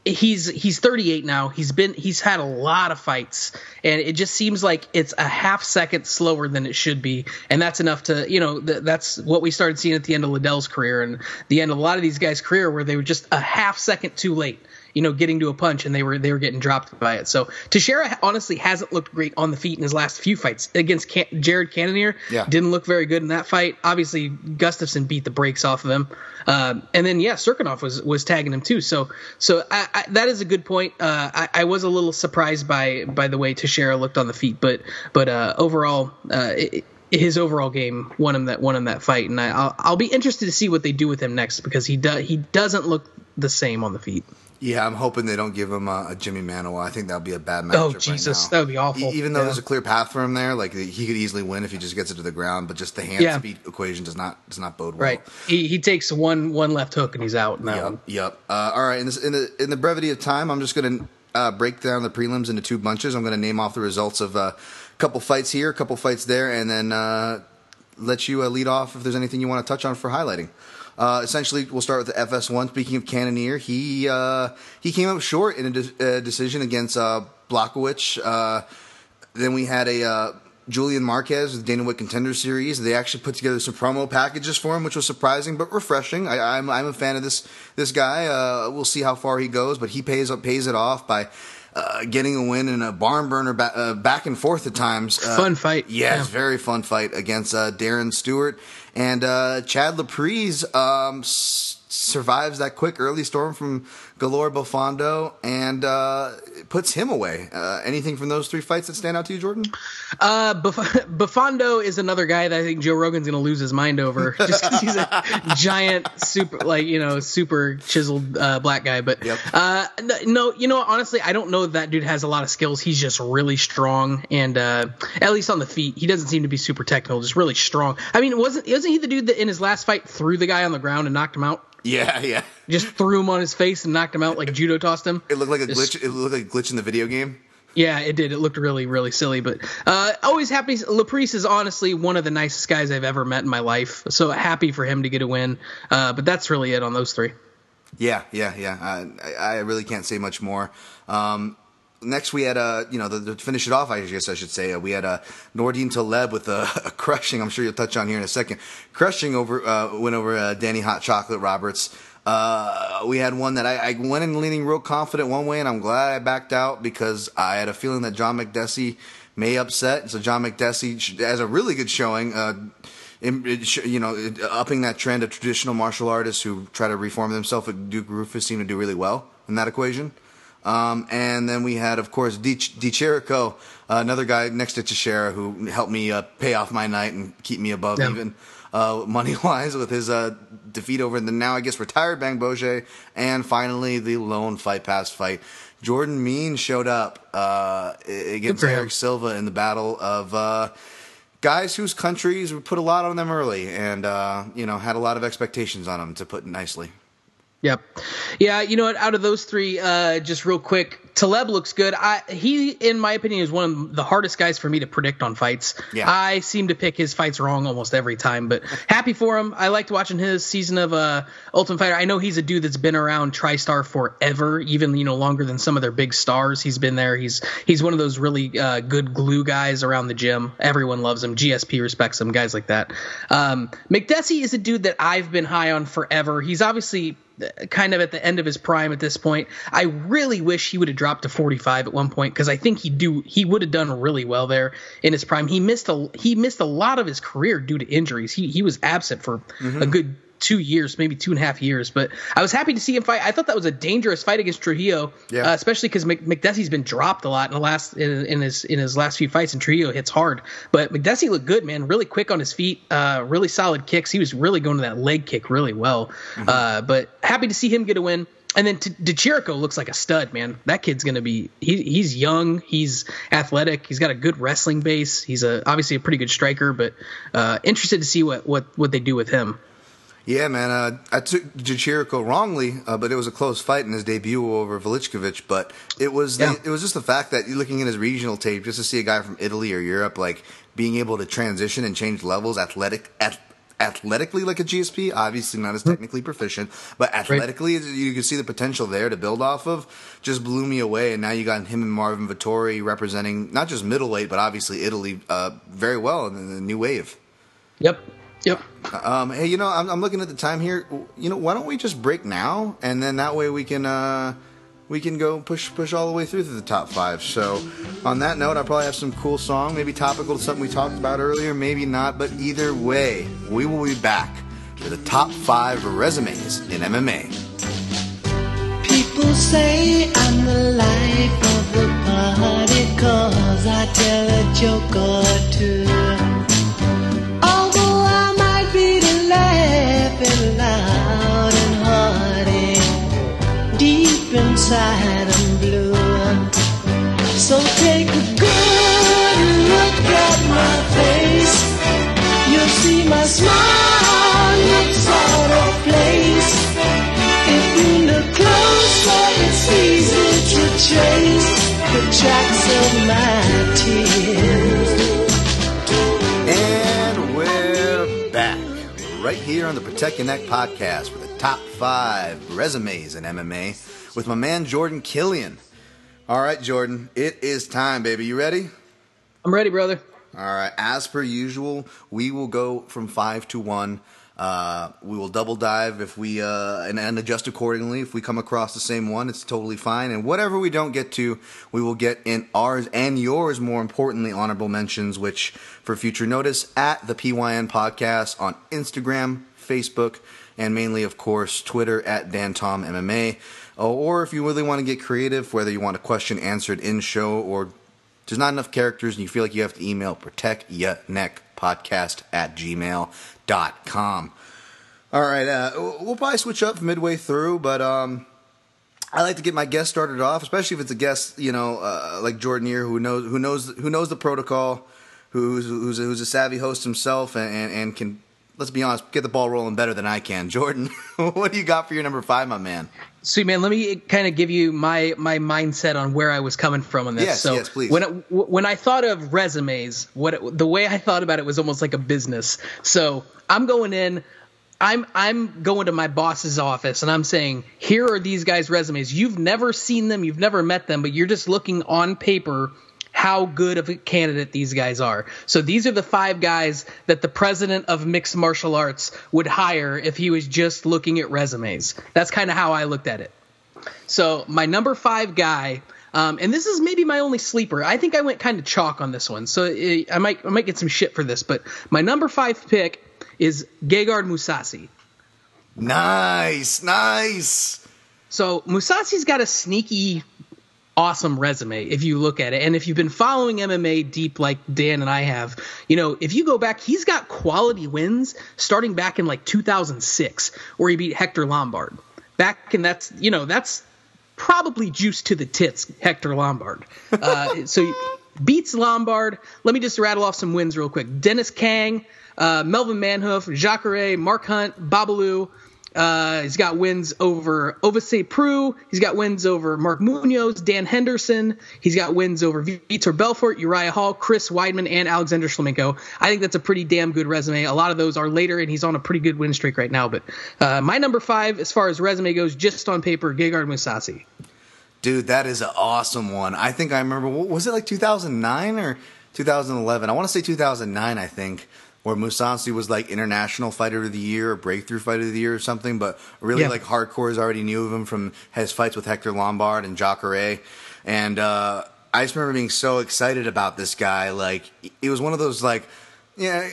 He's he's 38 now. He's been he's had a lot of fights, and it just seems like it's a half second slower than it should be, and that's enough to you know th- that's what we started seeing at the end of Liddell's career and the end of a lot of these guys' career where they were just a half second too late you know, getting to a punch and they were they were getting dropped by it. So Teixeira honestly hasn't looked great on the feet in his last few fights against Can- Jared Cannonier. Yeah. didn't look very good in that fight. Obviously, Gustafsson beat the brakes off of him, um, and then yeah, Cirkunov was was tagging him too. So so I, I, that is a good point. Uh, I, I, was a little surprised by by the way Teixeira looked on the feet, but but uh, overall. Uh, it, his overall game won him that won him that fight, and I, will I'll be interested to see what they do with him next because he does he doesn't look the same on the feet. Yeah, I'm hoping they don't give him a, a Jimi Manuwa. I think that would be a bad match. Oh Jesus, right that would be awful. E- even though yeah. there's a clear path for him there, like he could easily win if he just gets it to the ground. But just the hand yeah. speed equation does not does not bode well. Right. He, he takes one one left hook and he's out. In yep. One. Yep. Uh, all right. In, this, in the in the brevity of time, I'm just going to uh, break down the prelims into two bunches. I'm going to name off the results of uh, a couple fights here, a couple fights there, and then uh, let you uh, lead off if there's anything you want to touch on for highlighting. Uh, essentially, we'll start with the FS1. Speaking of Cannonier, he uh, he came up short in a, de- a decision against uh, Blachowicz. Uh, then we had a uh, Julian Marquez with Dana White Contender Series. They actually put together some promo packages for him, which was surprising but refreshing. I, am I'm, I'm a fan of this this guy. Uh, we'll see how far he goes, but he pays up pays it off by. Uh, getting a win in a barn burner ba- uh, back and forth at times. Uh, fun fight. Yeah, yeah, very fun fight against uh, Darren Stewart. And uh, Chad Laprise um, s- survives that quick early storm from Galore Bofando and uh, puts him away. Uh, anything from those three fights that stand out to you, Jordan? Uh, Bofando *laughs* is another guy that I think Joe Rogan's going to lose his mind over *laughs* just because he's a giant, super, like, you know, super chiseled uh, black guy. But yep. uh, no, you know, honestly, I don't know that dude has a lot of skills. He's just really strong. And uh, at least on the feet, he doesn't seem to be super technical, just really strong. I mean, wasn't, wasn't he the dude that in his last fight threw the guy on the ground and knocked him out? Yeah, yeah. Just threw him on his face and knocked him out like judo tossed him. It looked like a Just, glitch. It looked like a glitch in the video game. Yeah, it did. It looked really, really silly, but uh, always happy. Laprise is honestly one of the nicest guys I've ever met in my life. So happy for him to get a win. Uh, but that's really it on those three. Yeah, yeah, yeah. I, I really can't say much more. Um, next, we had uh, you know, the, to finish it off, I guess I should say, uh, we had uh, Nordine Taleb with a, *laughs* a, crushing. I'm sure you'll touch on here in a second. Crushing over uh, went over uh, Danny Hot Chocolate Roberts. Uh, we had one that I, I, went in leaning real confident one way, and I'm glad I backed out because I had a feeling that John Makdessi may upset. So John Makdessi has a really good showing. Uh, you know, upping that trend of traditional martial artists who try to reform themselves. Duke Roufus seemed to do really well in that equation. Um, and then we had, of course, Di, Chirico, uh, another guy next to Teixeira who helped me uh, pay off my night and keep me above yeah. even uh, *laughs* money wise with his uh, defeat over the now I guess retired Bamgbose, and finally the lone fight pass fight. Jordan Mein showed up uh, against Erick Silva in the battle of uh, guys whose countries put a lot on them early, and uh, you know had a lot of expectations on them, to put it nicely. Yep. Yeah, you know what? Out of those three, uh, just real quick, Taleb looks good. I he, in my opinion, is one of the hardest guys for me to predict on fights. Yeah. I seem to pick his fights wrong almost every time, but *laughs* happy for him. I liked watching his season of uh, Ultimate Fighter. I know he's a dude that's been around TriStar forever, even you know longer than some of their big stars. He's been there. He's he's one of those really uh, good glue guys around the gym. Everyone loves him. GSP respects him. Guys like that. Um, Makdessi is a dude that I've been high on forever. He's obviously kind of at the end of his prime at this point. I really wish he would have dropped to 45 at one point because I think he do he would have done really well there in his prime. He missed a he missed a lot of his career due to injuries. He he was absent for mm-hmm. a good two years, maybe two and a half years. But I was happy to see him fight. I thought that was a dangerous fight against Trujillo, yeah. uh, especially because Mc, Makdessi's been dropped a lot in the last in, in, his in his last few fights, and Trujillo hits hard. But Makdessi looked good, man. Really quick on his feet, uh, really solid kicks. He was really going to that leg kick really well. Mm-hmm. Uh, but happy to see him get a win. And then Di Chirico looks like a stud, man. That kid's gonna be. He, he's young. He's athletic. He's got a good wrestling base. He's a obviously a pretty good striker. But uh, interested to see what what what they do with him. Yeah, man. Uh, I took Di Chirico wrongly, uh, but it was a close fight in his debut over Velichkovic. But it was the, yeah. it was just the fact that you're looking at his regional tape, just to see a guy from Italy or Europe like being able to transition and change levels, athletic, at, athletically like a GSP. Obviously, not as technically proficient, but athletically, right. you can see the potential there to build off of. Just blew me away, and now you got him and Marvin Vettori representing not just middleweight, but obviously Italy uh, very well in the new wave. Yep. Yep. Um, hey, you know, I'm, I'm, looking at the time here. You know, why don't we just break now, and then that way we can uh, we can go push push all the way through to the top five. So, on that note, I probably have some cool song, maybe topical to something we talked about earlier, maybe not. But either way, we will be back with the top five resumes in MMA. People say I'm the life of the party, cause I tell a joke or two. Laughing loud and hearty, deep inside I'm blue. So take a good look at my face. You'll see my smile looks out of place. If you look closer, it's easy to trace the tracks of my tears. Right here on the Protect Ya Neck podcast with the top five resumes in MMA with my man Jordan Killion. All right, Jordan, it is time, baby. You ready? I'm ready, brother. All right, as per usual, we will go from five to one. Uh, we will double dive if we uh, and, and, adjust accordingly. If we come across the same one, it's totally fine. And whatever we don't get to, we will get in ours and yours. More importantly, honorable mentions, which for future notice at the PYN podcast on Instagram, Facebook, and mainly, of course, Twitter at Dan Tom MMA. Or if you really want to get creative, whether you want a question answered in show or there's not enough characters and you feel like you have to email protect ya neck podcast at gmail dot com. All right, uh, we'll probably switch up midway through, but um, I like to get my guest started off, especially if it's a guest, you know, uh, like Jordan here, who knows who knows who knows the protocol, who's who's a, who's a savvy host himself, and, and, and can let's be honest, get the ball rolling better than I can. *laughs* Jordan, what do you got for your number five, my man? Sweet man, let me kind of give you my my mindset on where I was coming from on this. Yes, so yes, please. when it, when I thought of resumes, what it, the way I thought about it was almost like a business. So I'm going in. I'm I'm going to my boss's office and I'm saying, here are these guys' resumes. You've never seen them, you've never met them, but you're just looking on paper how good of a candidate these guys are. So these are the five guys that the president of mixed martial arts would hire if he was just looking at resumes. That's kind of how I looked at it. So my number five guy, um, and this is maybe my only sleeper. I think I went kind of chalk on this one, so it, I might I might get some shit for this. But my number five pick is Gegard Mousasi. Nice, nice. So Mousasi's got a sneaky awesome resume if you look at it. And if you've been following MMA deep like Dan and I have, you know, if you go back, he's got quality wins starting back in like 2006 where he beat Hector Lombard. Back and that's, you know, that's probably juice to the tits, Hector Lombard. Uh, *laughs* so beats Lombard. Let me just rattle off some wins real quick. Dennis Kang, uh, Melvin Manhoof, Jacare, Mark Hunt, Babalu, uh, he's got wins over Ovise Prue. He's got wins over Mark Munoz, Dan Henderson. He's got wins over Vitor Belfort, Uriah Hall, Chris Weidman, and Alexander Shlemenko. I think that's a pretty damn good resume. A lot of those are later, and he's on a pretty good win streak right now. But uh, my number five, as far as resume goes, just on paper, Gegard Mousasi. Dude, that is an awesome one. I think I remember, was it like 2009 or 2011? I want to say 2009, I think, where Mousasi was like International Fighter of the Year or Breakthrough Fighter of the Year or something, but really Yeah. like hardcores already knew of him from his fights with Hector Lombard and Jacare. And uh, I just remember being so excited about this guy. Like, it was one of those, like, yeah,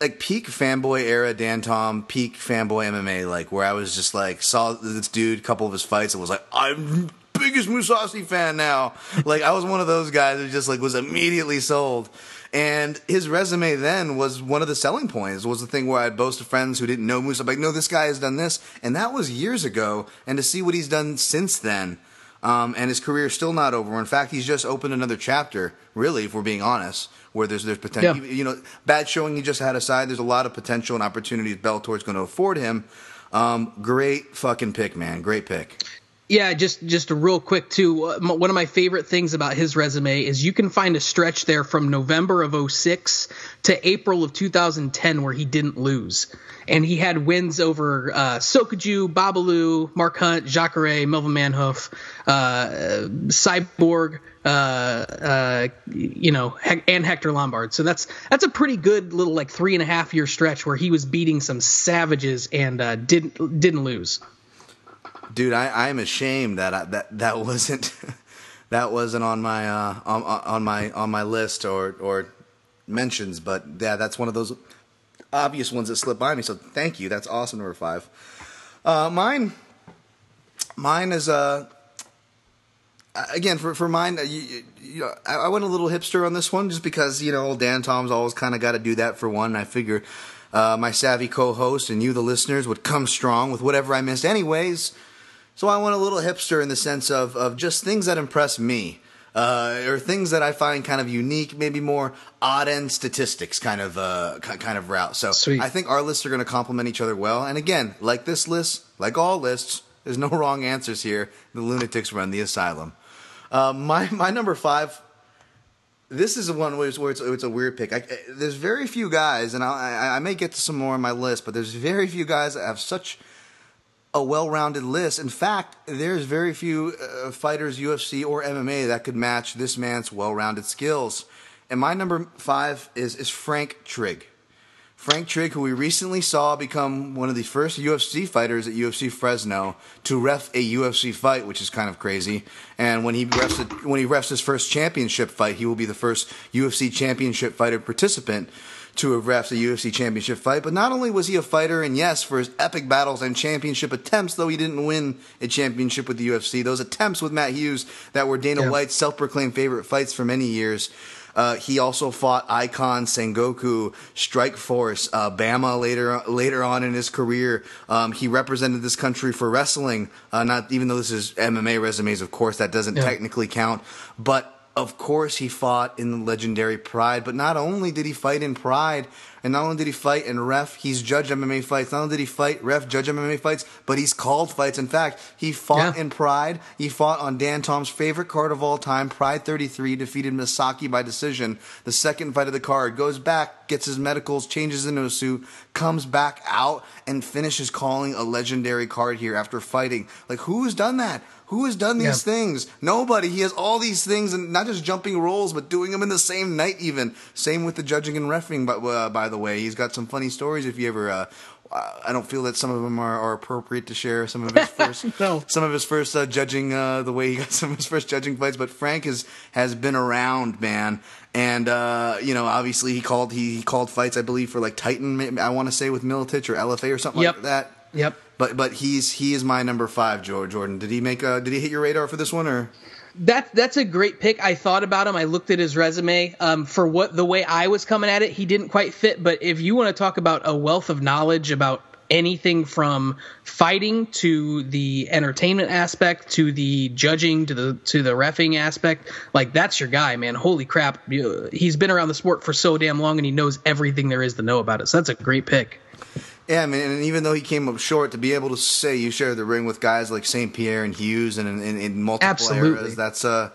like peak fanboy era Dan Tom, peak fanboy MMA, like where I was just like saw this dude, a couple of his fights, and was like, I'm biggest Mousasi fan now. like I was one of those guys who just like was immediately sold. And his resume then was one of the selling points. Was the thing where I'd boast to friends who didn't know Musa, like, no, this guy has done this, and that was years ago. And to see what he's done since then, um, and his career is still not over. In fact, he's just opened another chapter. Really, if we're being honest, where there's there's potential. Yeah. You know, bad showing he just had aside. There's a lot of potential and opportunities Bellator's going to afford him. Um, great fucking pick, man. Great pick. Yeah, just just real quick too. uh, One of my favorite things about his resume is you can find a stretch there from November of 06 to April of 2010 where he didn't lose, and he had wins over uh, Sokoudjou, Babalu, Mark Hunt, Jacare, Melvin Manhoof, uh, Cyborg, uh, uh, you know, and Hector Lombard. So that's that's a pretty good little like three and a half year stretch where he was beating some savages and uh, didn't didn't lose. Dude, I, I'm ashamed that I, that that *laughs* wasn't that wasn't on my uh, on, on my on my list or or mentions. But yeah, that's one of those obvious ones that slipped by me. So thank you. That's awesome. Number five. Uh, mine, mine is uh again for for mine. uh, You, you, know, I, I went a little hipster on this one just because you know old Dan Tom's always kind of got to do that for one. I figure uh, my savvy co-host and you, the listeners, would come strong with whatever I missed, anyways. So I went a little hipster in the sense of of just things that impress me. Uh, or things that I find kind of unique, maybe more odd end statistics kind of uh, ki- kind of route. So Sweet. I think our lists are going to complement each other well. And again, like this list, like all lists, there's no *laughs* wrong answers here. The lunatics run the asylum. Uh, my my number five. This is the one where it's, where it's, it's a weird pick. I, there's very few guys, and I, I, I may get to some more on my list, but there's very few guys that have such a well-rounded list. In fact, there's very few uh, fighters, UFC or MMA, that could match this man's well-rounded skills. And my number five is is Frank Trigg. Frank Trigg, who we recently saw become one of the first UFC fighters at UFC Fresno to ref a UFC fight, which is kind of crazy. And when he refs it, when he refs his first championship fight, he will be the first UFC championship fighter participant to have refed a UFC championship fight. But not only was he a fighter, and yes, for his epic battles and championship attempts, though he didn't win a championship with the UFC, those attempts with Matt Hughes that were Dana Yeah. White's self-proclaimed favorite fights for many years. Uh, he also fought Icon, Sengoku, Strike Force, uh, Bama later later on in his career. Um, he represented this country for wrestling. Uh, not even though this is MMA resumes, of course, that doesn't Yeah. technically count. But of course, he fought in the legendary Pride, but not only did he fight in Pride, and not only did he fight in ref, he's judged MMA fights. Not only did he fight ref, judge MMA fights, but he's called fights. In fact, he fought Yeah. in Pride. He fought on Dan Tom's favorite card of all time, Pride 33, defeated Misaki by decision. The second fight of the card goes back, gets his medicals, changes into a suit, comes back out, and finishes calling a legendary card here after fighting. Like, who's done that? Who has done these Yeah. things? Nobody. He has all these things, and not just jumping roles, but doing them in the same night. Even same with the judging and refing. But uh, by the way, he's got some funny stories. If you ever, uh, uh, I don't feel that some of them are, are appropriate to share. Some of his *laughs* first, No. some of his first uh, judging, uh, the way he got *laughs* some of his first judging fights. But Frank has has been around, man. And uh, you know, obviously, he called he, he called fights. I believe for like Titan. I want to say with Miletich or LFA or something Yep. like that. Yep. But but he's he is my number five, Jordan. Did he make a did he hit your radar for this one or? That that's a great pick. I thought about him. I looked at his resume. Um, for what the way I was coming at it, he didn't quite fit. But if you want to talk about a wealth of knowledge about anything from fighting to the entertainment aspect to the judging to the to the refing aspect, like that's your guy, man. Holy crap, he's been around the sport for so damn long and he knows everything there is to know about it. So that's a great pick. Yeah, I mean, and even though he came up short, to be able to say you share the ring with guys like St. Pierre and Hughes and in, in, in multiple Absolutely. eras, that's uh,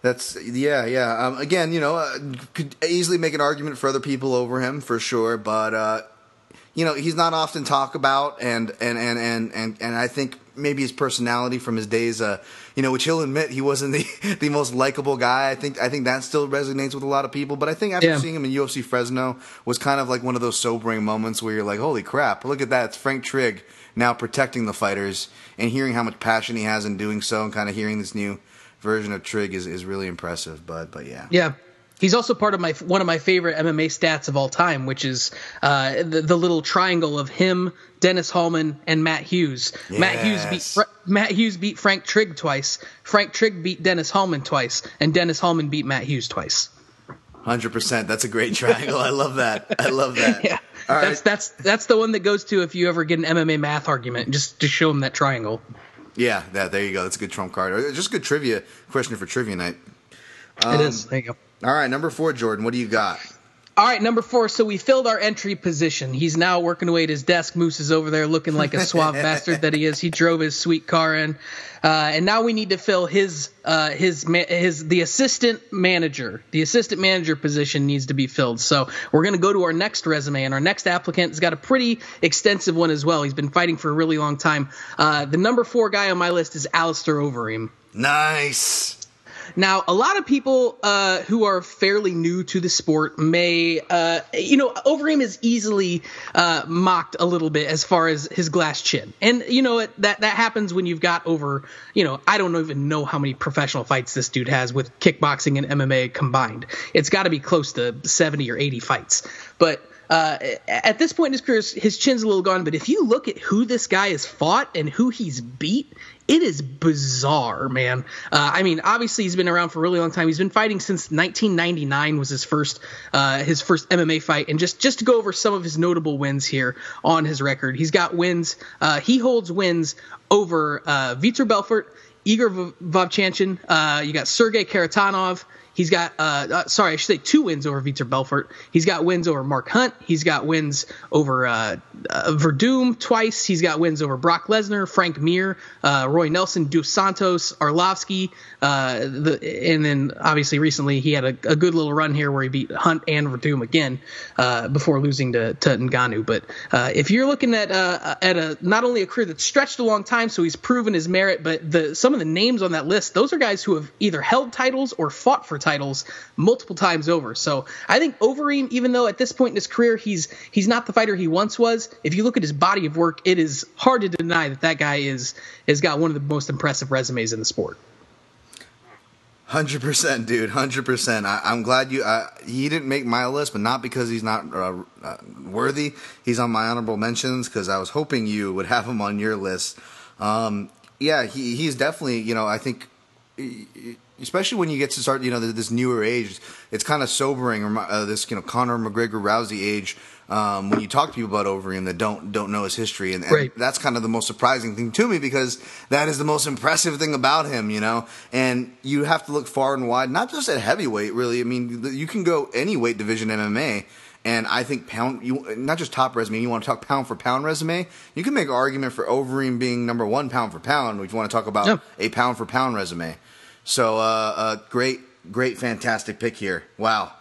that's yeah, yeah. Um, again, you know, uh, could easily make an argument for other people over him for sure, but uh, you know, he's not often talked about, and and and and and, and I think maybe his personality from his days, uh, you know, which he'll admit he wasn't the *laughs* the most likable guy. I think I think that still resonates with a lot of people. But I think after Yeah. seeing him in UFC Fresno was kind of like one of those sobering moments where you're like, holy crap, look at that, it's Frank Trigg now protecting the fighters and hearing how much passion he has in doing so, and kind of hearing this new version of Trigg is, is really impressive. But but yeah, Yeah. He's also part of my one of my favorite MMA stats of all time, which is uh, the, the little triangle of him, Dennis Hallman, and Matt Hughes. Matt Hughes beat Fra- Matt Hughes beat Frank Trigg twice. Frank Trigg beat Dennis Hallman twice, and Dennis Hallman beat Matt Hughes twice. hundred percent. That's a great triangle. I love that. I love that. *laughs* Yeah, All right. that's that's that's the one that goes to if you ever get an MMA math argument, just to show them that triangle. Yeah, that, there you go. That's a good trump card. Or just good trivia question for trivia night. it is. There you go. All right, number four, Jordan. What do you got? All right, number four. So we filled our entry position. He's now working away at his desk. Moose is over there looking like a suave *laughs* bastard that he is. He drove his sweet car in, uh, and now we need to fill his uh, his his the assistant manager. The assistant manager position needs to be filled. So we're gonna go to our next resume, and our next applicant has got a pretty extensive one as well. He's been fighting for a really long time. Uh, the number four guy on my list is Alistair Overeem. Nice. Now, a lot of people uh, who are fairly new to the sport may, uh, you know, Overeem is easily uh, mocked a little bit as far as his glass chin, and you know it, that that happens when you've got over, you know, I don't even know how many professional fights this dude has with kickboxing and MMA combined. It's got to be close to seventy or eighty fights, but. Uh, at this point in his career, his chin's a little gone. But if you look at who this guy has fought and who he's beat, it is bizarre, man. Uh, I mean, obviously he's been around for a really long time. He's been fighting since 1999 was his first uh, his first MMA fight. And just just to go over some of his notable wins here on his record, he's got wins. Uh, he holds wins over uh, Vitor Belfort, Igor Vovchanchin. Uh, you got Sergey Kharitonov. He's got, uh, uh, sorry, I should say two wins over Vitor Belfort. He's got wins over Mark Hunt. He's got wins over uh, uh, Werdum twice. He's got wins over Brock Lesnar, Frank Mir, uh, Roy Nelson, Dos Santos, Arlovsky. Uh, the, and then obviously recently he had a, a good little run here where he beat Hunt and Werdum again before losing to, to. But if you're looking at at a not only a career that's stretched a long time, so he's proven his merit, but the some of the names on that list, those are guys who have either held titles or fought for titles multiple times over. So I think Overeem, even though at this point in his career he's he's not the fighter he once was, if you look at his body of work, it is hard to deny that that guy is has got one of the most impressive resumes in the sport. Hundred percent, dude. Hundred percent. I'm glad you. He didn't make my list, but not because he's not uh, uh, worthy. He's on my honorable mentions because I was hoping you would have him on your list. Um, yeah, he, he's definitely. You know, I think especially when you get to start, you know, this newer age, it's kind of sobering. Uh, this, you know, Conor McGregor Rousey age. Um, when you talk to people about Overeem that don't don't know his history, and, and Right. that's kind of the most surprising thing to me because that is the most impressive thing about him, you know. And you have to look far and wide, not just at heavyweight, really. I mean, you can go any weight division MMA. And I think pound, you not just top resume. You want to talk pound for pound resume. You can make an argument for Overeem being number one pound for pound. If you want to talk about Yeah. a pound for pound resume, so uh, uh, great, great, fantastic pick here. Wow,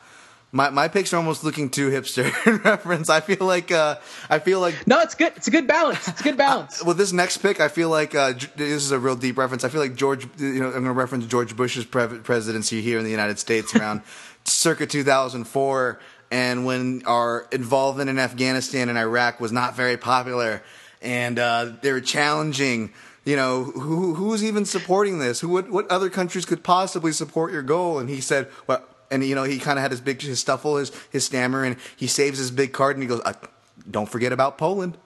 my my picks are almost looking too hipster *laughs* in reference. I feel like uh, I feel like No, it's good. It's a good balance. It's a good *laughs* balance. with this next pick, I feel like uh, this is a real deep reference. I feel like George, you know, I'm going to reference George Bush's pre- presidency here in the United States around *laughs* circa 2004, and when our involvement in Afghanistan and Iraq was not very popular, and uh, they were challenging. You know who who's even supporting this? Who what, what other countries could possibly support your goal? And he said, "Well," and you know he kind of had his big his stuffle, his his stammer, and he saves his big card, and he goes, uh, "Don't forget about Poland."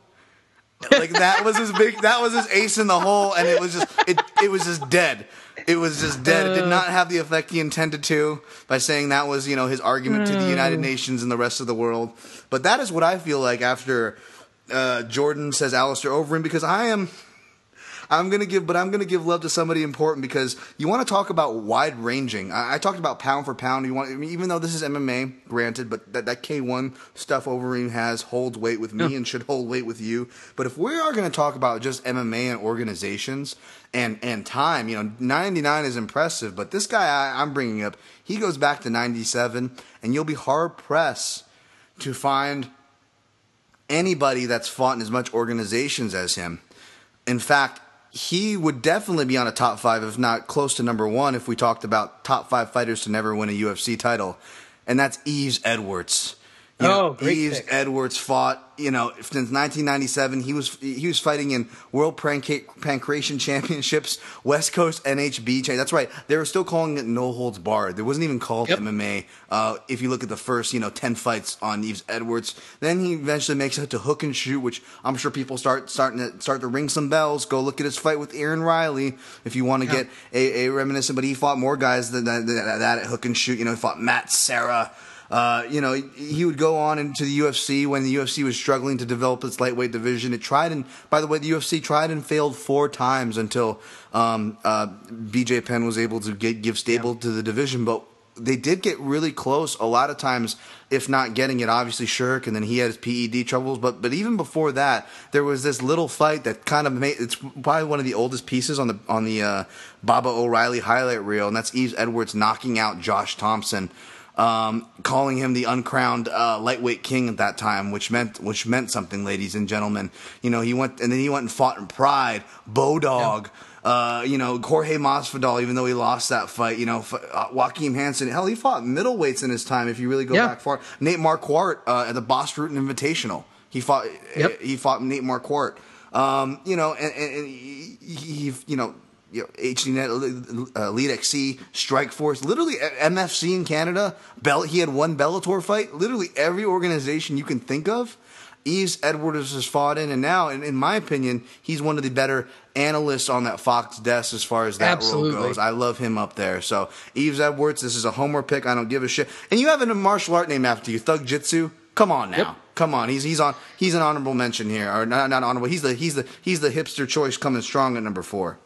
like that was his big that was his ace in the hole and it was just it it was just dead it was just dead it did not have the effect he intended to by saying that was you know his argument to the united nations and the rest of the world but that is what i feel like after uh, jordan says Alistair Overeem because i am I'm gonna give, but I'm gonna give love to somebody important because you want to talk about wide ranging. I, I talked about pound for pound. You want, I mean, even though this is MMA, granted, but that, that K1 stuff Overeem has holds weight with me and should hold weight with you. But if we are gonna talk about just MMA and organizations and and time, you know, 99 is impressive, but this guy I, I'm bringing up, he goes back to 97, and you'll be hard pressed to find anybody that's fought in as much organizations as him. In fact, he would definitely be on a top five, if not close to number one, if we talked about top five fighters to never win a UFC title, and that's Yves Edwards. You know, Oh, great Yves pick. Edwards fought, you know, since 1997. He was he was fighting in World Panca- Pancration Championships, West Coast NHB. That's right. They were still calling it No Holds Barred. It wasn't even called Yep. MMA. Uh, if you look at the first, you know, 10 fights on Yves Edwards, then he eventually makes it to Hook and Shoot, which I'm sure people start starting to start to ring some bells. Go look at his fight with Aaron Riley if you want to get a, a reminiscent. But he fought more guys than that, than that at Hook and Shoot. You know, he fought Matt Serra. Uh, you know, he would go on into the UFC when the UFC was struggling to develop its lightweight division. It tried and, by the way, the UFC tried and failed four times until um, uh, BJ Penn was able to get, give stable to the division. But they did get really close a lot of times, if not getting it. Obviously, Sherk, and then he had his PED troubles. But but even before that, there was this little fight that kind of made. It's probably one of the oldest pieces on the on the uh, Baba O'Riley highlight reel, and that's Eves Edwards knocking out Josh Thomson um, calling him the uncrowned uh, lightweight king at that time, which meant which meant something, ladies and gentlemen. You know, he went and then he went and fought in Pride, Bodog. Uh, you know, Jorge Masvidal, even though he lost that fight, you know, f- uh, Joachim Hansen, hell, he fought middleweights in his time. If you really go Yeah. back far, Nate Marquardt uh, at the Bas Rutten Invitational, he fought. Yep. He fought Nate Marquardt. Um, you know, and, and, and he, he, you know, you know, HDNet, uh, EliteXC, Strike Force, literally MFC in Canada. Bell, he had one Bellator fight. Literally every organization you can think of, Yves Edwards has fought in, and now, in, in my opinion, he's one of the better analysts on that Fox desk as far as that Absolutely. role goes. I love him up there. So Yves Edwards, this is a homer pick. I don't give a shit. And you have a martial art name after you, Thug Jitsu. Come on now. Yep. Come on, he's he's on he's an honorable mention here, or not not honorable. He's the he's the he's the hipster choice coming strong at number four.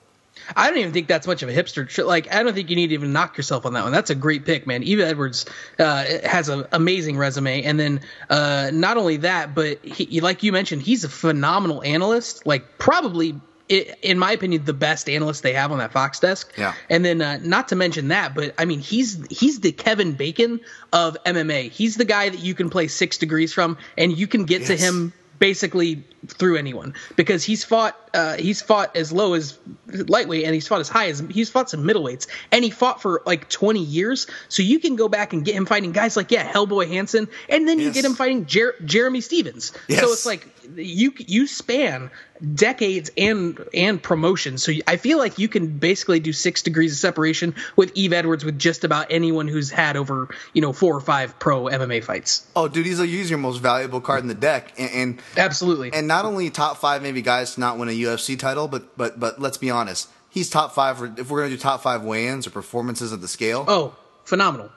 I don't even think that's much of a hipster. Tr- like, I don't think you need to even knock yourself on that one. That's a great pick, man. Yves Edwards uh, has an amazing resume, and then uh, not only that, but he, like you mentioned, he's a phenomenal analyst. Like, probably, in my opinion, the best analyst they have on that Fox desk. Yeah. And then, uh, not to mention that, but I mean, he's he's the Kevin Bacon of MMA. He's the guy that you can play six degrees from, and you can get to him basically through anyone. Because he's fought uh, he's fought as low as lightweight and he's fought as high as he's fought some middleweights. And he fought for like 20 years. So you can go back and get him fighting guys like yeah Hellboy Hansen and then you get him fighting Jer- Jeremy Stephens. Yes. so it's like you you span decades and and promotion. So I feel like you can basically do 6 degrees of separation with Yves Edwards with just about anyone who's had over you know 4 or 5 pro MMA fights. Oh, dude, he's, he's your most valuable card in the deck, and, and absolutely. and not only top five maybe guys to not win a UFC title, but but but let's be honest, he's top five. For, if we're gonna do top five weigh-ins or performances at the scale, Oh, phenomenal.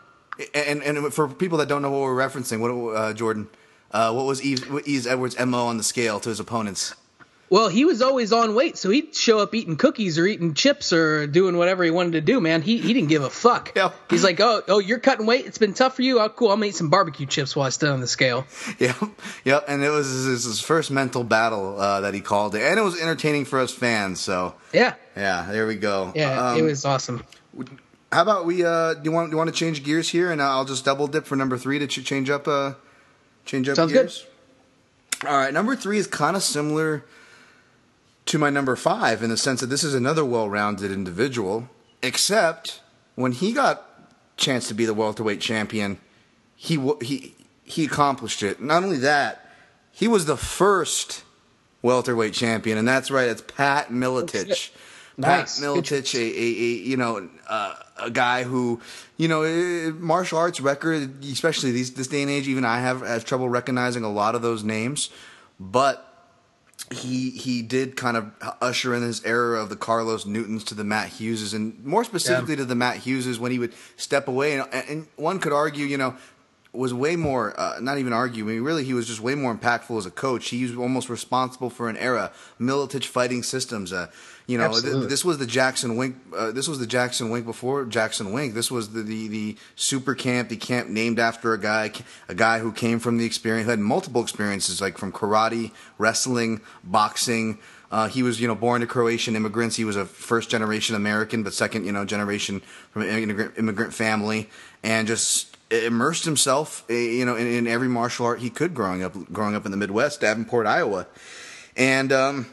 and and for people that don't know what we're referencing, what uh, Jordan, uh, what was what Yves Edwards' mo on the scale to his opponents? Well, he was always on weight, so he'd show up eating cookies or eating chips or doing whatever he wanted to do, man. He he didn't give a fuck. Yeah. He's like, oh, oh, you're cutting weight. It's been tough for you. Oh, cool. I'm gonna eat some barbecue chips while I stand on the scale. *laughs* Yep, yep. And it was his, his first mental battle uh, that he called it, and it was entertaining for us fans. So Yeah, yeah, there we go. yeah, Um, it was awesome. How about we? Uh, do you want do you want to change gears here, and I'll just double dip for number three to ch- change up. Uh, change up Sounds good. All right, number three is kind of similar to my number five in the sense that this is another well-rounded individual, except when he got chance to be the welterweight champion, he he he accomplished it. Not only that, he was the first welterweight champion, and that's right, it's Pat Miletich. Nice. Pat Good Miletich, a, a, a you know uh, a guy who you know martial arts record, especially these this day and age. Even I have have trouble recognizing a lot of those names, but he he did kind of usher in his era of the Carlos Newtons to the Matt Hugheses, and more specifically to the Matt Hugheses when he would step away. And, and one could argue, you know, was way more uh, not even argue. I mean, really, he was just way more impactful as a coach. He was almost responsible for an era, Miletich fighting systems. Uh, you know, th- this was the Jackson Wink. Uh, this was the Jackson Wink before Jackson Wink. This was the, the the super camp, the camp named after a guy, a guy who came from the experience, who had multiple experiences, like from karate, wrestling, boxing. Uh, he was, you know, born to Croatian immigrants. He was a first generation American, but second, you know, generation from an immigrant, immigrant family, and just immersed himself, eh, you know, in, in every martial art he could growing up, growing up in the Midwest, Davenport, Iowa, and. um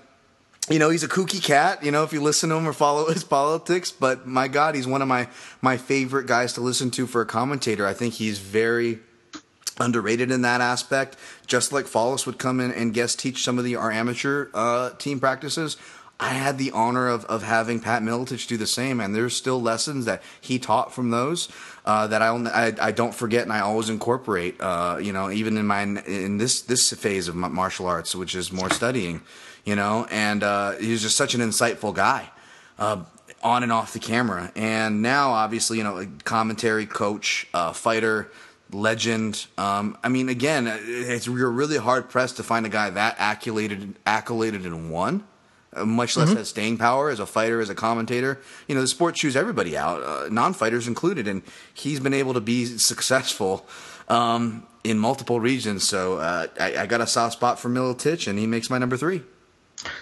you know he's a kooky cat you know if you listen to him or follow *laughs* his politics but my god he's one of my my favorite guys to listen to for a commentator i think he's very underrated in that aspect just like Follis would come in and guest teach some of the our amateur uh, team practices I had the honor of, of having Pat Miletich do the same, and there's still lessons that he taught from those uh, that I, I I don't forget and I always incorporate. Uh, you know, even in my in this this phase of martial arts, which is more studying. You know, and uh, he's just such an insightful guy. Uh, on and off the camera, and now obviously you know like commentary, coach, uh, fighter, legend. Um, I mean, again, it's you're really hard pressed to find a guy that accoladed accoladed in one uh, much less has staying power as a fighter, as a commentator. You know, the sport chews everybody out, uh, non-fighters included, and he's been able to be successful um, in multiple regions. So uh, I, I got a soft spot for Miletich, and he makes my number three.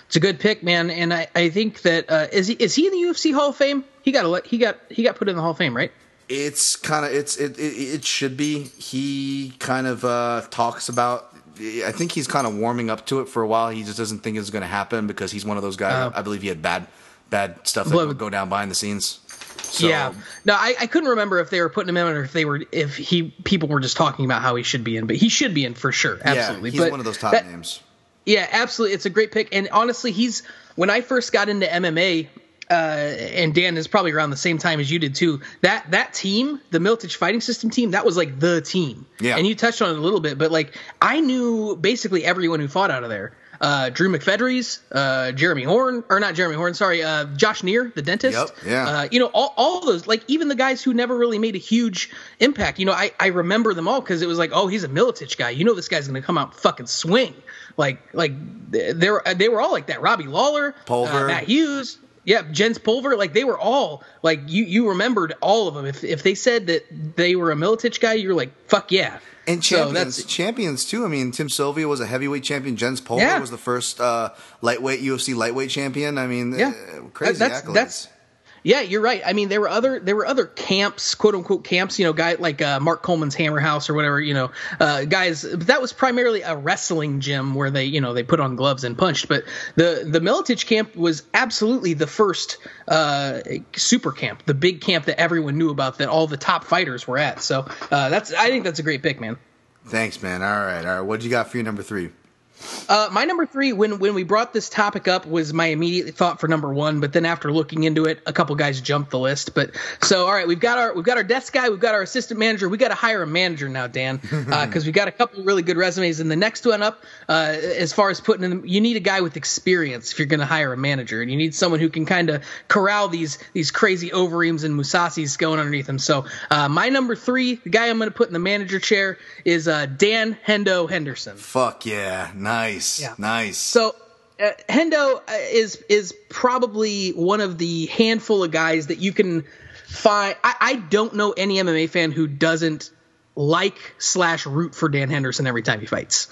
It's a good pick, man, and I, I think that uh, is he is he in the UFC Hall of Fame? He got a, he got he got put in the Hall of Fame, right? It's kind of it's it, it it should be. He kind of uh, talks about. I think he's kind of warming up to it for a while. He just doesn't think it's going to happen because he's one of those guys. Oh. I believe he had bad bad stuff that Blood- would go down behind the scenes. So, yeah. No, I, I couldn't remember if they were putting him in or if they were if he people were just talking about how he should be in, but he should be in for sure. Absolutely. Yeah, he's but one of those top that- names. Yeah, absolutely. It's a great pick. And honestly, he's when I first got into MMA, uh, and Dan is probably around the same time as you did too. That that team, the Miletich Fighting System team, that was like the team. Yeah. And you touched on it a little bit, but like I knew basically everyone who fought out of there. Uh, Drew McFedries, uh, Jeremy Horn, or not Jeremy Horn, sorry, uh, Josh Neer, the dentist. Yep, yeah. Uh, you know, all, all those, like even the guys who never really made a huge impact. You know, I, I remember them all because it was like, oh, he's a Miletich guy. You know, this guy's going to come out and fucking swing. Like, like they were, they were all like that. Robbie Lawler, Pulver. uh, Matt Hughes. Yeah, Jens Pulver, like they were all like you. You remembered all of them. If if they said that they were a Miletich guy, you're like, fuck yeah. And So champions, that's- champions too. I mean, Tim Sylvia was a heavyweight champion. Jens Pulver Yeah. was the first uh, lightweight UFC lightweight champion. I mean, Yeah. uh, crazy That's- accolades. that's- Yeah, you're right. I mean, there were other there were other camps, quote unquote camps. You know, guy like uh, Mark Coleman's Hammer House or whatever. You know, uh, guys. That was primarily a wrestling gym where they you know they put on gloves and punched. But the the Miletich camp was absolutely the first uh, super camp, the big camp that everyone knew about, that all the top fighters were at. So uh, that's I think that's a great pick, man. Thanks, man. All right, all right. What do you got for your number three? Uh, my number three, when when we brought this topic up, was my immediate thought for number one. But then after looking into it, a couple guys jumped the list. But so all right, we've got our we've got our desk guy, we've got our assistant manager, we got to hire a manager now, Dan, *laughs* because we got a couple really good resumes. And the next one up, uh, as far as putting in, you need a guy with experience if you're going to hire a manager, and you need someone who can kind of corral these these crazy Overeems and Mousasis going underneath them. So uh, my number three, the guy I'm going to put in the manager chair is uh, Dan Hendo Henderson. Fuck yeah, nice, Yeah. nice. So uh, Hendo uh, is is probably one of the handful of guys that you can find. I, I don't know any MMA fan who doesn't like slash root for Dan Henderson every time he fights.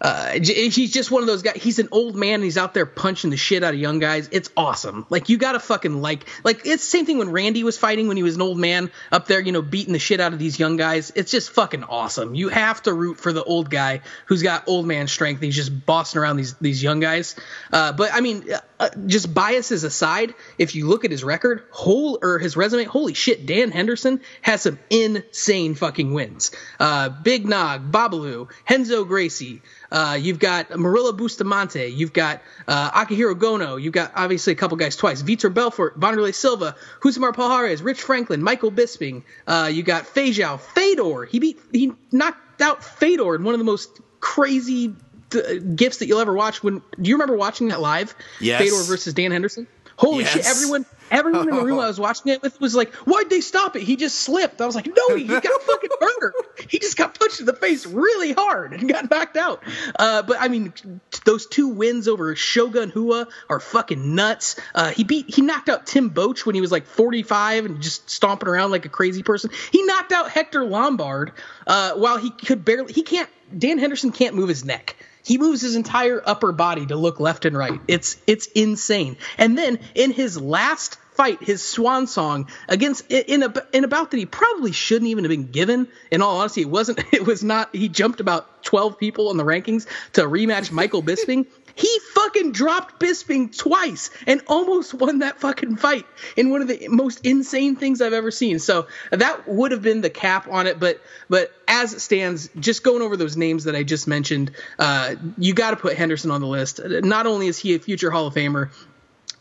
Uh, he's just one of those guys. He's an old man. And he's out there punching the shit out of young guys. It's awesome. Like you gotta fucking like like it's the same thing when Randy was fighting when he was an old man up there, you know, beating the shit out of these young guys. It's just fucking awesome. You have to root for the old guy who's got old man strength. He's just bossing around these these young guys. Uh, but I mean, uh, uh, just biases aside, if you look at his record, whole or his resume, holy shit, Dan Henderson has some insane fucking wins. Uh, Big Nog, Babalu, Henzo Gracie. Uh, you've got Murilo Bustamante. You've got uh, Akihiro Gono. You've got obviously a couple guys twice. Vitor Belfort, Vanderlei Silva, Husamar Palhares, Rich Franklin, Michael Bisping. Uh, you got Feijão, Fedor. He beat he knocked out Fedor in one of the most crazy uh, gifts that you'll ever watch. When do you remember watching that live? Yes. Fedor versus Dan Henderson. Holy shit! Yes. Everyone, everyone in the room I was watching it with was like, "Why'd they stop it? He just slipped." I was like, "No, he, got fucking *laughs* murdered. He just got punched in the face really hard and got knocked out." Uh, but I mean, t- those two wins over Shogun Hua are fucking nuts. Uh, he beat, he knocked out Tim Boetsch when he was like 45 and just stomping around like a crazy person. He knocked out Hector Lombard uh, while he could barely. He can't. Dan Henderson can't move his neck. He moves his entire upper body to look left and right. It's it's insane. And then in his last fight, his swan song against in a in a bout that he probably shouldn't even have been given. In all honesty, it wasn't. *laughs* It was not. He jumped about twelve people in the rankings to rematch Michael Bisping. He fucking dropped Bisping twice and almost won that fucking fight in one of the most insane things I've ever seen. So that would have been the cap on it, but but as it stands, just going over those names that I just mentioned, uh, you got to put Henderson on the list. Not only is he a future Hall of Famer,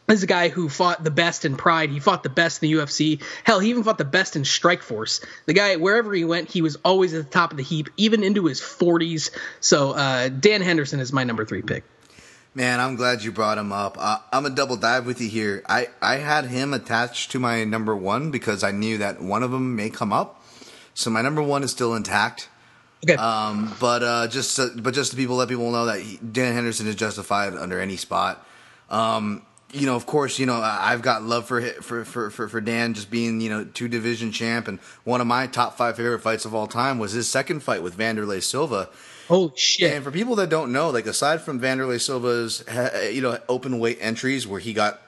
this is a guy who fought the best in Pride. He fought the best in the UFC. Hell, he even fought the best in Strikeforce. The guy, wherever he went, he was always at the top of the heap, even into his 40s. So uh, Dan Henderson is my number three pick. Man, I'm glad you brought him up. Uh, I'm a double dive with you here. I, I had him attached to my number one because I knew that one of them may come up. So my number one is still intact. Okay. Um, but uh, just to, but just to people let people know that he, Dan Henderson is justified under any spot. Um, you know, of course, you know I've got love for for for for, for Dan just being you know two division champ and one of my top five favorite fights of all time was his second fight with Wanderlei Silva. Holy shit. And for people that don't know, like aside from Wanderlei Silva's you know open weight entries where he got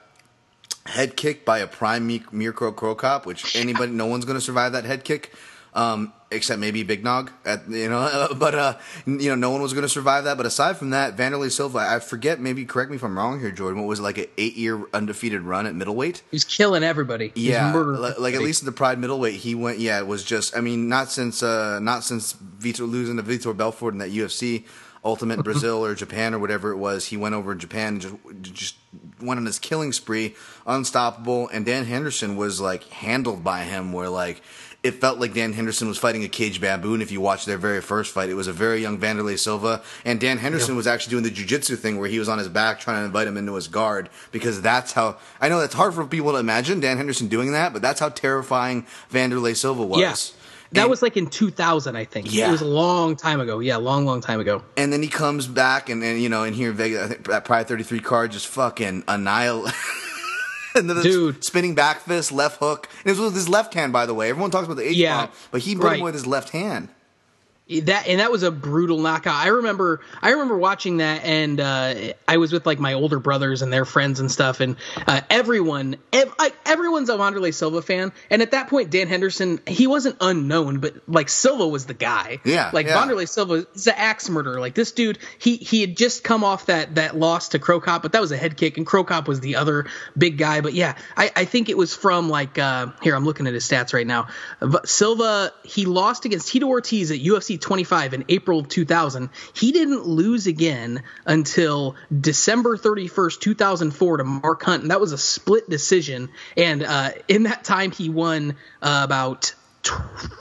head kicked by a prime Mi- Mirko Cro Cop, which anybody, no one's going to survive that head kick, um, except maybe Big Nog. At, you know, *laughs* but uh, you know, no one was going to survive that. But aside from that, Wanderlei Silva, I forget. Maybe correct me if I'm wrong here, Jordan. What was it, like an eight year undefeated run at middleweight? He's killing everybody. He's Yeah, like at least in the Pride middleweight, he went. Yeah, it was just. I mean, not since uh, not since Vitor losing to Vitor Belfort in that UFC Ultimate Brazil or Japan or whatever it was. He went over in Japan and just just went on this killing spree, unstoppable. And Dan Henderson was like handled by him, where like. It felt like Dan Henderson was fighting a cage baboon. If you watch their very first fight, it was a very young Wanderlei Silva, and Dan Henderson was actually doing the jujitsu thing where he was on his back trying to invite him into his guard because that's how I know that's hard for people to imagine Dan Henderson doing that, but that's how terrifying Wanderlei Silva was. Yeah. That And- was like in 2000, I think. Yeah. It was a long time ago. Yeah, long, long time ago. and then he comes back and, and you know, in here in Vegas, I think that Pride 33 card just fucking annihilate. *laughs* *laughs* and then the Dude. spinning back fist, left hook. And it was with his left hand, by the way. Everyone talks about the H Yeah, bomb, but he put right. him with his left hand. That and that was a brutal knockout. I remember I remember watching that and uh, I was with like my older brothers and their friends and stuff and uh, everyone ev- like everyone's a Wanderlei Silva fan and at that point Dan Henderson he wasn't unknown but like Silva was the guy. Yeah, Like yeah. Wanderlei Silva is an axe murderer. Like this dude he he had just come off that that loss to Cro Cop but that was a head kick and Cro Cop was the other big guy but yeah I I think it was from like uh, here I'm looking at his stats right now. But Silva he lost against Tito Ortiz at UFC 25 in April of 2000. He didn't lose again until December 31st, 2004 to Mark Hunt, and that was a split decision. And uh, in that time, he won uh, about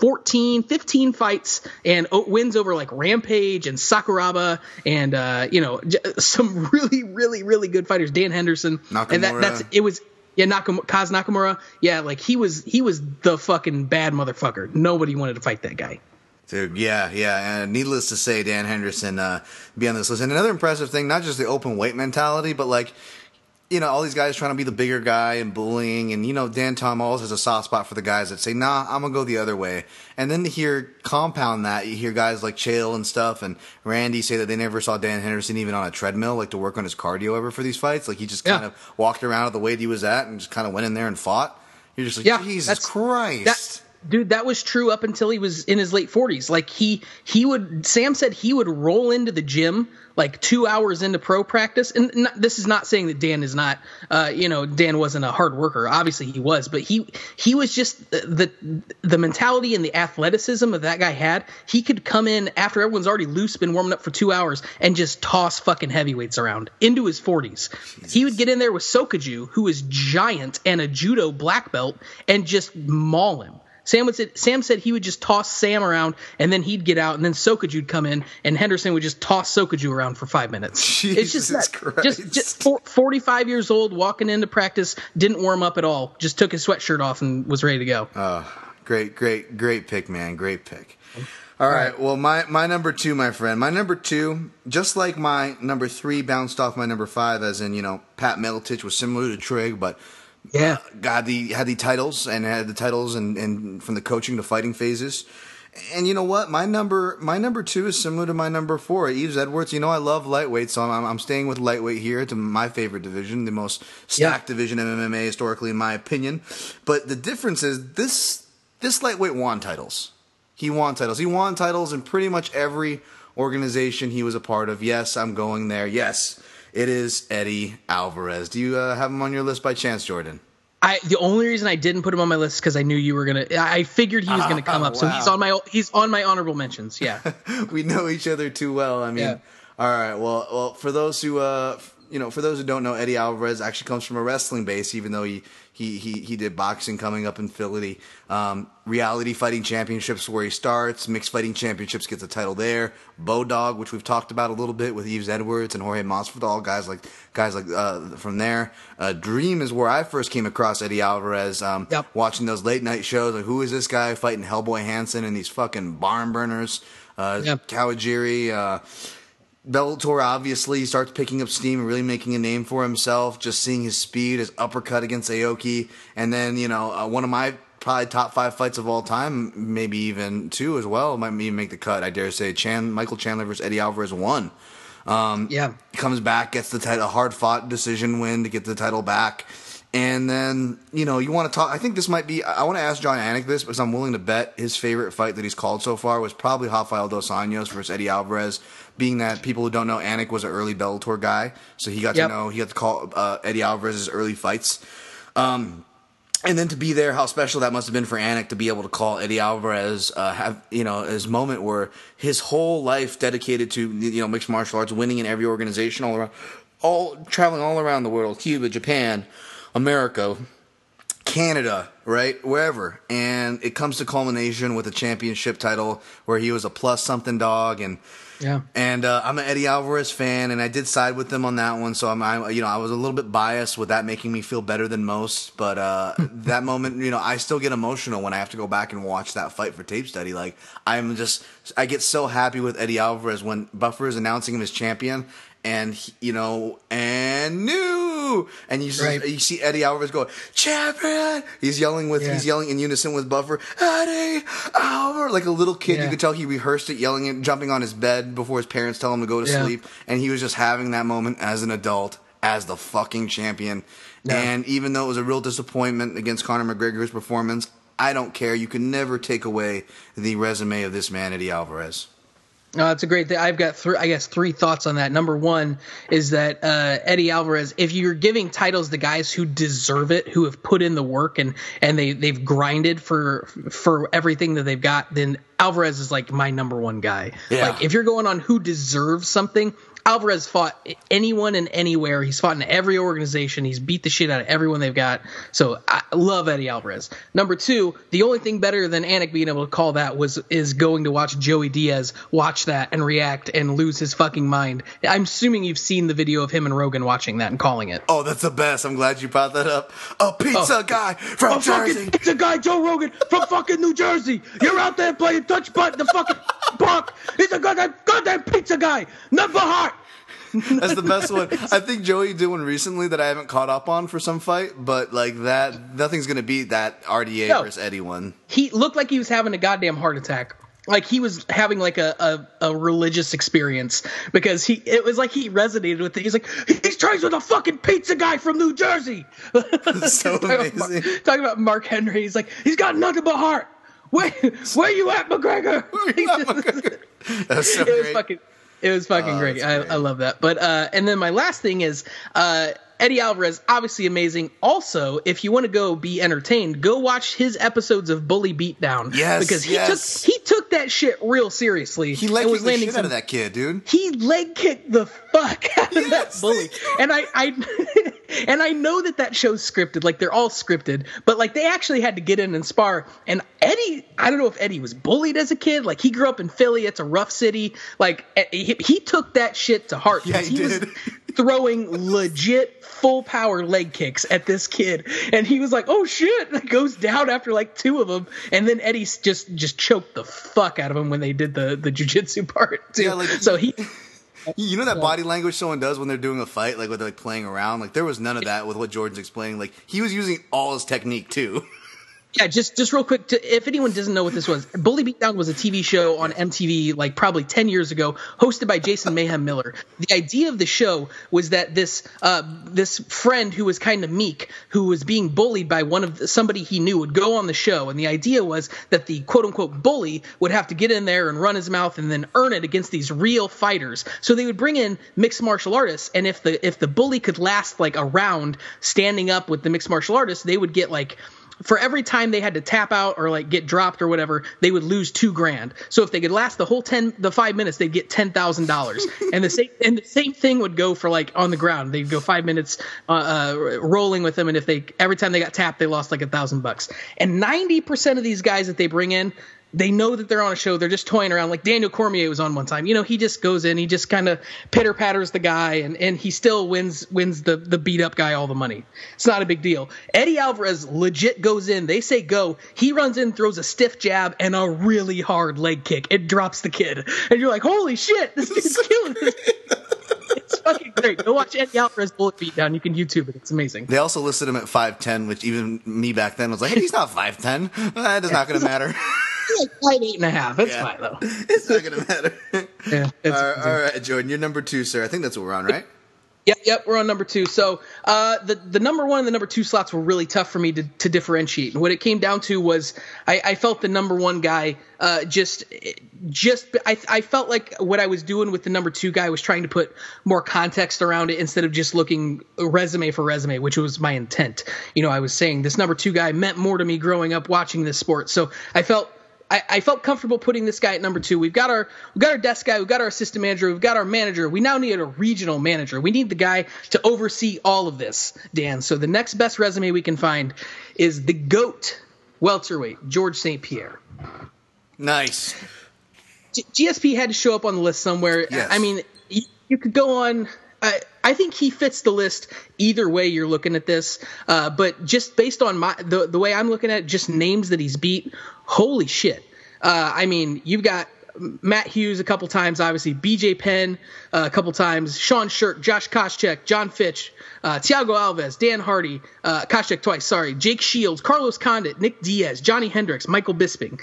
14, 15 fights and wins over like Rampage and Sakuraba and uh, you know some *laughs* really, really, really good fighters. Dan Henderson and that, that's it was yeah Nakam- Kaz Nakamura yeah like he was he was the fucking bad motherfucker. Nobody wanted to fight that guy. Dude, yeah, yeah, and needless to say, Dan Henderson uh, be on this list. And another impressive thing, not just the open weight mentality, but like, you know, all these guys trying to be the bigger guy and bullying, and you know, Dan Tom always has a soft spot for the guys that say, "Nah, I'm gonna go the other way." And then to hear compound that, you hear guys like Chael and stuff, and Randy say that they never saw Dan Henderson even on a treadmill, like to work on his cardio ever for these fights. Like he just Yeah. kind of walked around at the weight he was at and just kind of went in there and fought. You're just like, Yeah, Jesus that's- Christ. That dude, that was true up until he was in his late forties. Like he he would Sam said he would roll into the gym like two hours into pro practice. And not, this is not saying that Dan is not, uh, you know, Dan wasn't a hard worker. Obviously he was, but he he was just the the mentality and the athleticism that that guy had. He could come in after everyone's already loose, been warming up for two hours, and just toss fucking heavyweights around into his forties. He would get in there with Sokoudjou, who is giant and a judo black belt, and just maul him. Sam would say, Sam said he would just toss Sam around and then he'd get out and then Sokoudjou'd come in and Henderson would just toss Sokoudjou around for five minutes. it's just Jesus that, just, Christ. just for, 45 years old, walking into practice, didn't warm up at all, just took his sweatshirt off and was ready to go. Ah, great, great, great pick, man. Great pick. All right. Well, my, my number two, my friend, my number two, just like my number three bounced off my number five, as in, you know, Pat Miletich was similar to Trigg, but yeah. got the had the titles and had the titles and, and from the coaching to fighting phases. And you know what? My number my number two is similar to my number four. Yves Edwards. You know I love lightweight, so I'm, I'm staying with lightweight here. to my favorite division, the most stacked division in MMA historically, in my opinion. But the difference is this this lightweight won titles. He won titles. He won titles in pretty much every organization he was a part of. Yes, I'm going there. Yes, it is Eddie Alvarez. Do you uh, have him on your list by chance, Jordan? I the only reason I didn't put him on my list because I knew you were gonna. I figured he was gonna come up, *laughs* so he's on my he's on my honorable mentions. Yeah, *laughs* we know each other too well. I mean, Yeah. all right. Well, well, for those who, uh, you know, for those who don't know, Eddie Alvarez actually comes from a wrestling base, even though he he he, he did boxing coming up in Philly. Um, reality fighting championships where he starts. Mixed fighting championships gets a title there. Bodog, which we've talked about a little bit with Yves Edwards and Jorge Masvidal, guys like guys like uh, from there. Uh, Dream is where I first came across Eddie Alvarez. Um, Yep. Watching those late night shows, like who is this guy fighting Hellboy Hansen and these fucking barn burners? Uh, Yep. Kawajiri, uh, Bellator obviously starts picking up steam and really making a name for himself. Just seeing his speed, his uppercut against Aoki, and then you know uh, one of my probably top five fights of all time, maybe even two as well, might even make the cut. I dare say, Chan Michael Chandler versus Eddie Alvarez won. yeah. Comes back, gets the title, a hard fought decision win to get the title back. And then, you know, you want to talk. I think this might be. I want to ask Jon Anik this because I'm willing to bet his favorite fight that he's called so far was probably Rafael Dos Anjos versus Eddie Alvarez. Being that people who don't know, Anik was an early Bellator guy, so he got Yep. to know, he got to call uh, Eddie Alvarez's early fights. Um, and then to be there, how special that must have been for Anik to be able to call Eddie Alvarez, uh, have you know his moment where his whole life dedicated to you know mixed martial arts, winning in every organization all around, all traveling all around the world, Cuba, Japan, America, Canada, right? Wherever. And it comes to culmination with a championship title where he was a plus something dog and Yeah. and uh, I'm an Eddie Alvarez fan, and I did side with them on that one. So I'm, I, you know, I was a little bit biased with that making me feel better than most. But uh, *laughs* that moment, you know, I still get emotional when I have to go back and watch that fight for tape study. Like I'm just, I get so happy with Eddie Alvarez when Buffer is announcing him as champion, and he- you know, and new, and you see, Right. you see Eddie Alvarez go champion. He's yelling with, Yeah. he's yelling in unison with Buffer, Eddie Alvarez, like a little kid. You could tell he rehearsed it, yelling it, jumping on his bed before his parents tell him to go to Yeah. sleep, and he was just having that moment as an adult, as the fucking champion. Yeah. And even though it was a real disappointment against Conor McGregor's performance, I don't care. You can never take away the resume of this man, Eddie Alvarez. No, that's a great thing. I've got three, I guess, three thoughts on that. Number one is that uh, Eddie Alvarez, if you're giving titles to guys who deserve it, who have put in the work and and they they've grinded for for everything that they've got, then Alvarez is like my number one guy. Yeah. Like if you're going on who deserves something, Alvarez fought anyone and anywhere. He's fought in every organization. He's beat the shit out of everyone they've got. So I love Eddie Alvarez. Number two, the only thing better than Anik being able to call that was is going to watch Joey Diaz watch that and react and lose his fucking mind. I'm assuming you've seen the video of him and Rogan watching that and calling it. Oh, that's the best. I'm glad you brought that up. A pizza Oh. guy from Oh, Jersey. fucking pizza guy Joe Rogan from fucking New Jersey. You're out there playing touch button the fucking park. He's a goddamn goddamn pizza guy. Number heart. That's the best one. I think Joey did one recently that I haven't caught up on for some fight, but like that, nothing's gonna beat that RDA No. versus Eddie one. he looked like he was having a goddamn heart attack. Like he was having like a, a, a religious experience because he it was like he resonated with it. He's like he's trains with a fucking pizza guy from New Jersey. *laughs* *laughs* So talking, about Mark, amazing. talking about Mark Henry, he's like he's got nothing but heart. *laughs* Where where you at, McGregor? That's so it was fucking it was fucking Oh, great. I. I love that. But uh and then my last thing is uh Eddie Alvarez, obviously amazing. Also, if you want to go be entertained, go watch his episodes of Bully Beatdown. Yes, because he yes. took he took that shit real seriously. he leg and kicked the shit out of that kid, dude. He leg kicked the fuck out of that bully, and I, I, *laughs* and I know that that show's scripted. Like they're all scripted, but like they actually had to get in and spar. And Eddie, I don't know if Eddie was bullied as a kid. Like he grew up in Philly. It's a rough city. Like eh, he, he took that shit to heart. Yeah, he was did. *laughs* throwing legit full power leg kicks at this kid, and he was like, "Oh shit!" *laughs* And goes down after like two of them, and then Eddie just just choked the fuck out of him when they did the the jujitsu *laughs* part too. Yeah, like- so he. *laughs* You know that body language someone does when they're doing a fight, like when they're like playing around. Like there was none of that with what Jordan's explaining. Like he was using all his technique too. *laughs* Yeah, just just real quick, to, if anyone doesn't know what this was, Bully Beatdown was a TV show on MTV like probably ten years ago, hosted by Jason Mayhem Miller. The idea of the show was that this uh, this friend who was kind of meek, who was being bullied by one of the, somebody he knew, would go on the show, and the idea was that the quote unquote bully would have to get in there and run his mouth and then earn it against these real fighters. So they would bring in mixed martial artists, and if the if the bully could last like a round standing up with the mixed martial artists, they would get like for every time they had to tap out or like get dropped or whatever, they would lose two grand. So if they could last the whole ten, the five minutes, they'd get ten thousand dollars. *laughs* And the same and the same thing would go for like on the ground. They'd go five minutes uh, uh, rolling with them, and if they every time they got tapped, they lost like a thousand bucks. And ninety percent of these guys that they bring in. They know that they're on a show. They're just toying around. Like Daniel Cormier was on one time. You know, he just goes in. He just kind of pitter patters the guy, and, and he still wins wins the the beat up guy all the money. It's not a big deal. Eddie Alvarez legit goes in. They say go. He runs in, throws a stiff jab and a really hard leg kick. It drops the kid, and you're like, holy shit, this dude's *laughs* killing it. It's fucking great. Go watch Eddie Alvarez Bully Beatdown. You can YouTube it. It's amazing. They also listed him at five ten, which even me back then was like, hey, he's not five ten. That is not going to matter. *laughs* He's like eight and a half. It's Yeah. fine though. *laughs* it's not going to matter. *laughs* Yeah, it's all, right, amazing. all right, Jordan, you're number two, sir. I think that's what we're on, right? Yep, yep, we're on number two. So uh, the the number one and the number two slots were really tough for me to, to differentiate. And what it came down to was I, I felt the number one guy uh, just just I, I felt like what I was doing with the number two guy was trying to put more context around it instead of just looking resume for resume, which was my intent. You know, I was saying this number two guy meant more to me growing up watching this sport. So I felt I, I felt comfortable putting this guy at number two. We've got our we've got our desk guy, we've got our assistant manager, we've got our manager. We now need a regional manager. We need the guy to oversee all of this, Dan. So the next best resume we can find is the goat welterweight, George St. Pierre. Nice. G- GSP had to show up on the list somewhere. Yes. I mean, you, you could go on. I, I think he fits the list either way you're looking at this. Uh, but just based on my the the way I'm looking at it, just names that he's beat, holy shit. Uh, I mean, you've got Matt Hughes a couple times, obviously BJ Penn uh, a couple times, Sean Sherk, Josh Koscheck, John Fitch, uh, Thiago Alves, Dan Hardy, uh, Koscheck twice, sorry, Jake Shields, Carlos Condit, Nick Diaz, Johnny Hendricks, Michael Bisping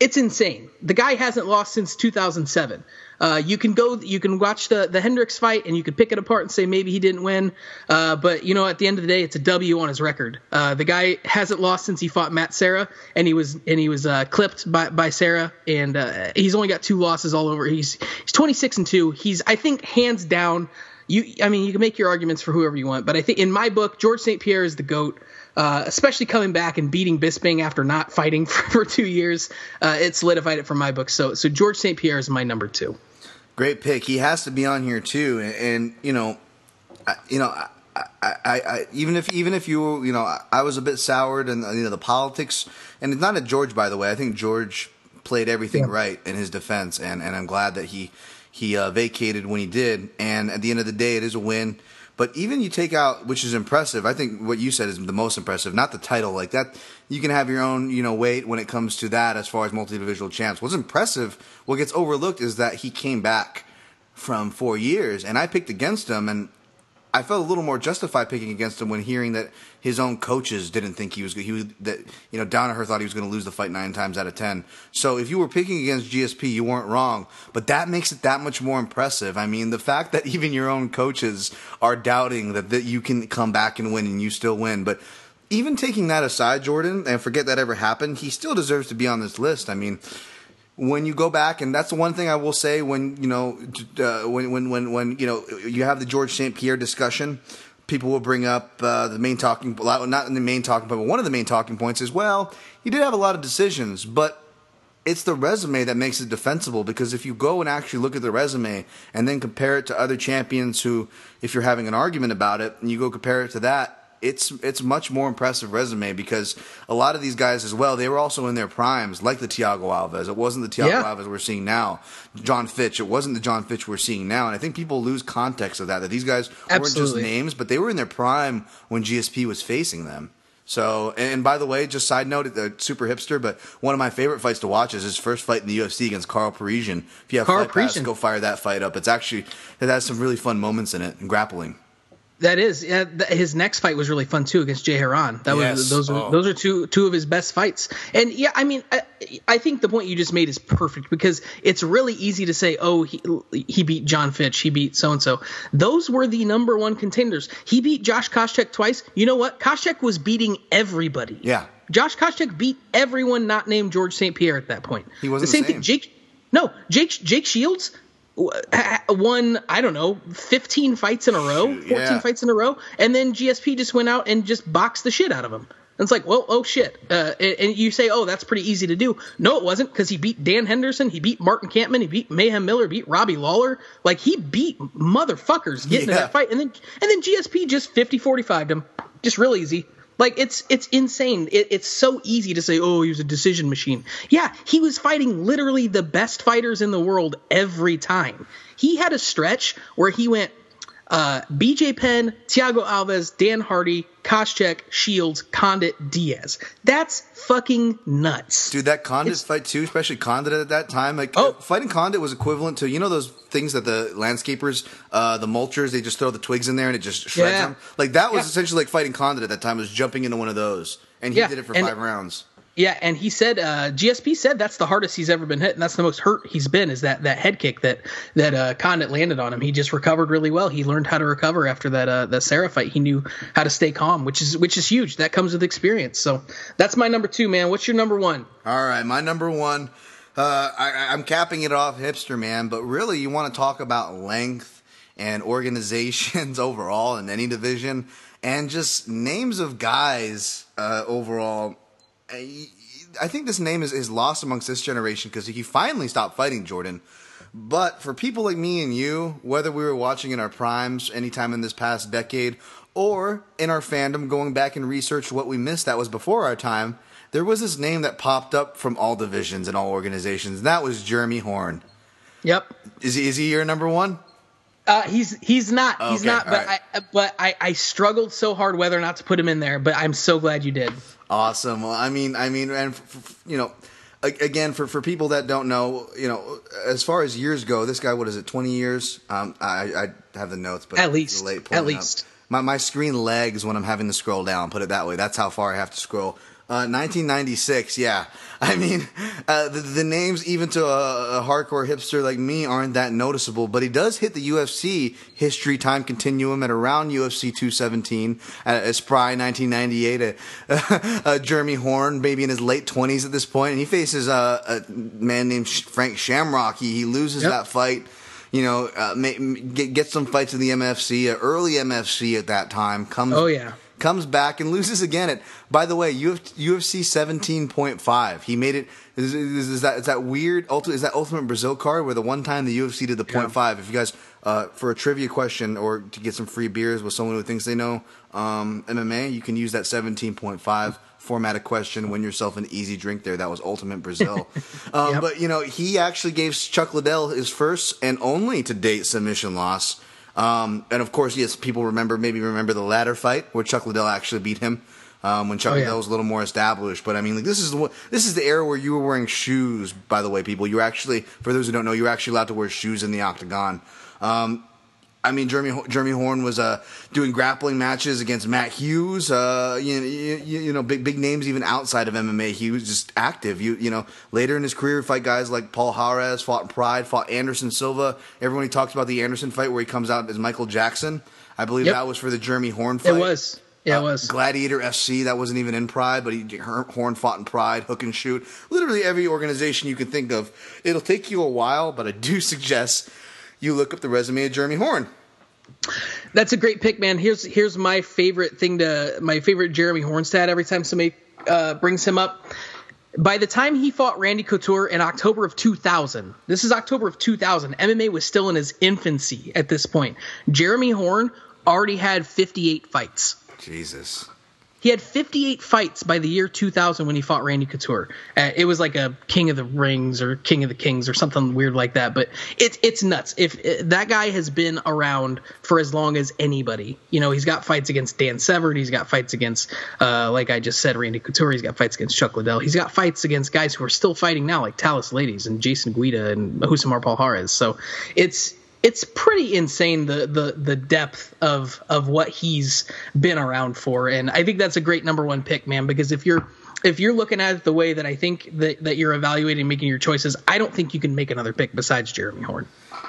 it's insane. The guy hasn't lost since 2007. Uh, you can go, you can watch the the Hendricks fight, and you can pick it apart and say maybe he didn't win. Uh, but you know, at the end of the day, it's a W on his record. Uh, the guy hasn't lost since he fought Matt Serra, and he was and he was uh, clipped by by Serra, and uh, he's only got two losses all over. He's he's 26 and two. He's I think hands down. You, I mean, you can make your arguments for whoever you want, but I think in my book, George St. Pierre is the goat. Uh, especially coming back and beating Bisping after not fighting for, *laughs* for two years, uh, it solidified it for my book. So, so George St. Pierre is my number two. Great pick. He has to be on here too, and, and you know, I, you know, I, I, I, even if even if you you know, I, I was a bit soured and you know the politics, and it's not at George by the way. I think George played everything Yeah. right in his defense, and and I'm glad that he he uh, vacated when he did. And at the end of the day, it is a win. But even you take out, which is impressive. I think what you said is the most impressive. Not the title like that. You can have your own, you know, weight when it comes to that as far as multi-divisional champs. What's impressive, what gets overlooked is that he came back from four years, and I picked against him, and I felt a little more justified picking against him when hearing that his own coaches didn't think he was good he that you know Danaher thought he was going to lose the fight nine times out of ten. So if you were picking against GSP, you weren't wrong, but that makes it that much more impressive. I mean, the fact that even your own coaches are doubting that that you can come back and win and you still win, but. Even taking that aside, Jordan, and forget that ever happened, he still deserves to be on this list. I mean, when you go back, and that's the one thing I will say when you know uh, when when when when you know you have the George St. Pierre discussion, people will bring up uh, the main talking not in the main talking point, but one of the main talking points is well, he did have a lot of decisions, but it's the resume that makes it defensible because if you go and actually look at the resume and then compare it to other champions who if you're having an argument about it and you go compare it to that it's it's much more impressive resume because a lot of these guys as well they were also in their primes like the Thiago Alves it wasn't the Thiago Yeah. Alves we're seeing now John Fitch it wasn't the John Fitch we're seeing now and I think people lose context of that that these guys weren't just names but they were in their prime when GSP was facing them so, and by the way, just side note, uh, super hipster, but one of my favorite fights to watch is his first fight in the UFC against Karo Parisyan. If you have Karo Fight Pass, Parisyan. go fire that fight up. It's actually it has some really fun moments in it and grappling. That is, yeah, th- his next fight was really fun too against Jay Hieron. That Yes. was those are Oh. those are two two of his best fights. And yeah, I mean, I, I think the point you just made is perfect because it's really easy to say, oh, he he beat John Fitch, he beat so and so. Those were the number one contenders. He beat Josh Koscheck twice. You know what? Koscheck was beating everybody. Yeah. Josh Koscheck beat everyone not named George St. Pierre at that point. He wasn't the same the thing. Jake, no, Jake Jake Shields won I don't know 15 fights in a row, 14 yeah. fights in a row, and then GSP just went out and just boxed the shit out of him. And it's like, well, oh shit. Uh, and, and you say, oh, that's pretty easy to do. No, it wasn't because he beat Dan Henderson, he beat Martin Kampmann, he beat Mayhem Miller, beat Robbie Lawler. Like he beat motherfuckers getting Yeah. that fight, and then and then GSP just 50 45 him, just real easy. Like it's it's insane. It, it's so easy to say, oh, he was a decision machine. Yeah, he was fighting literally the best fighters in the world every time. He had a stretch where he went uh, BJ Penn, Thiago Alves, Dan Hardy, Koscheck, Shields, Condit, Diaz. That's fucking nuts. Dude, that Condit fight too, especially Condit at that time. Like Oh. uh, fighting Condit was equivalent to you know those things that the landscapers, uh, the mulchers, they just throw the twigs in there and it just shreds Yeah. them. Like that was Yeah. essentially like fighting Condit at that time. Was jumping into one of those, and he Yeah, did it for and- five rounds. Yeah, and he said uh, GSP said that's the hardest he's ever been hit, and that's the most hurt he's been is that that head kick that that uh, Condit landed on him. He just recovered really well. He learned how to recover after that uh, that Serra fight. He knew how to stay calm, which is which is huge. That comes with experience. So that's my number two, man. What's your number one? All right, my number one. Uh, I, I'm capping it off, hipster man. But really, you want to talk about length and organizations *laughs* overall in any division, and just names of guys uh, overall. I, I think this name is, is lost amongst this generation because he finally stopped fighting Jordan. But for people like me and you, whether we were watching in our primes anytime in this past decade, or in our fandom going back and research what we missed that was before our time, there was this name that popped up from all divisions and all organizations, and that was Jeremy Horn. Yep. Is he, is he your number one? Uh, he's he's not he's Okay, not, but right. I but I, I struggled so hard whether or not to put him in there. But I'm so glad you did. Awesome. Well, I mean, I mean, and you know, again, for for people that don't know, you know, as far as years go, this guy, what is it, twenty years? Um, I, I have the notes, but At least. At up. least. My my screen lags when I'm having to scroll down. Put it that way. That's how far I have to scroll. Uh, 1996, yeah. *laughs* I mean, uh, the, the names, even to a, a hardcore hipster like me, aren't that noticeable. But he does hit the UFC history time continuum at around UFC 217, at a *laughs* spry 1998. Uh, uh, Jeremy Horn, maybe in his late 20s at this point, and he faces uh, a man named Frank Shamrock. He, he loses Yep. that fight. You know, uh, get, get some fights in the MFC, uh, early MFC at that time. Comes Oh, yeah. Comes back and loses again at by the way Uf- UFC 17.5 he made it is, is, is that is that weird? Ultimate is that ultimate Brazil card where the one time the UFC did the point five? If you guys uh, for a trivia question or to get some free beers with someone who thinks they know um, MMA you can use that 17.5 format formatted question win yourself an easy drink there. That was ultimate Brazil. *laughs* Um, Yep. but you know he actually gave Chuck Liddell his first and only to date submission loss um, and of course, yes, people remember maybe remember the ladder fight where Chuck Liddell actually beat him um, when Chuck Oh, yeah. Liddell was a little more established. But I mean, like this is the this is the era where you were wearing shoes. By the way, people, you were actually for those who don't know, you were actually allowed to wear shoes in the octagon. Um, I mean, Jeremy Jeremy Horn was uh, doing grappling matches against Matt Hughes. Uh, you, you, you know, big big names even outside of MMA. He was just active. You you know, later in his career, fight guys like Paul Harris, fought in Pride, fought Anderson Silva. Everyone he talks about the Anderson fight where he comes out as Michael Jackson. I believe Yep. that was for the Jeremy Horn fight. It was. Yeah, Uh, it was. Gladiator FC. That wasn't even in Pride, but he Horn fought in Pride, Hook and Shoot. Literally every organization you can think of. It'll take you a while, but I do *laughs* suggest you look up the resume of Jeremy Horn. That's a great pick, man. Here's here's my favorite thing to my favorite Jeremy Horn stat. Every time somebody uh, brings him up, by the time he fought Randy Couture in October of 2000, this is October of 2000. MMA was still in his infancy at this point. Jeremy Horn already had 58 fights. Jesus. He had 58 fights by the year 2000 when he fought Randy Couture. Uh, it was like a King of the Rings or King of the Kings or something weird like that. But it's it's nuts. If uh, that guy has been around for as long as anybody, you know, he's got fights against Dan Severn. He's got fights against, uh, like I just said, Randy Couture. He's got fights against Chuck Liddell. He's got fights against guys who are still fighting now, like Thales Leites and Jason Guida and Rousimar Palhares. So it's it's pretty insane the the the depth of of what he's been around for and i think that's a great number one pick man because if you're if you're looking at it the way that i think that, that you're evaluating making your choices i don't think you can make another pick besides jeremy horn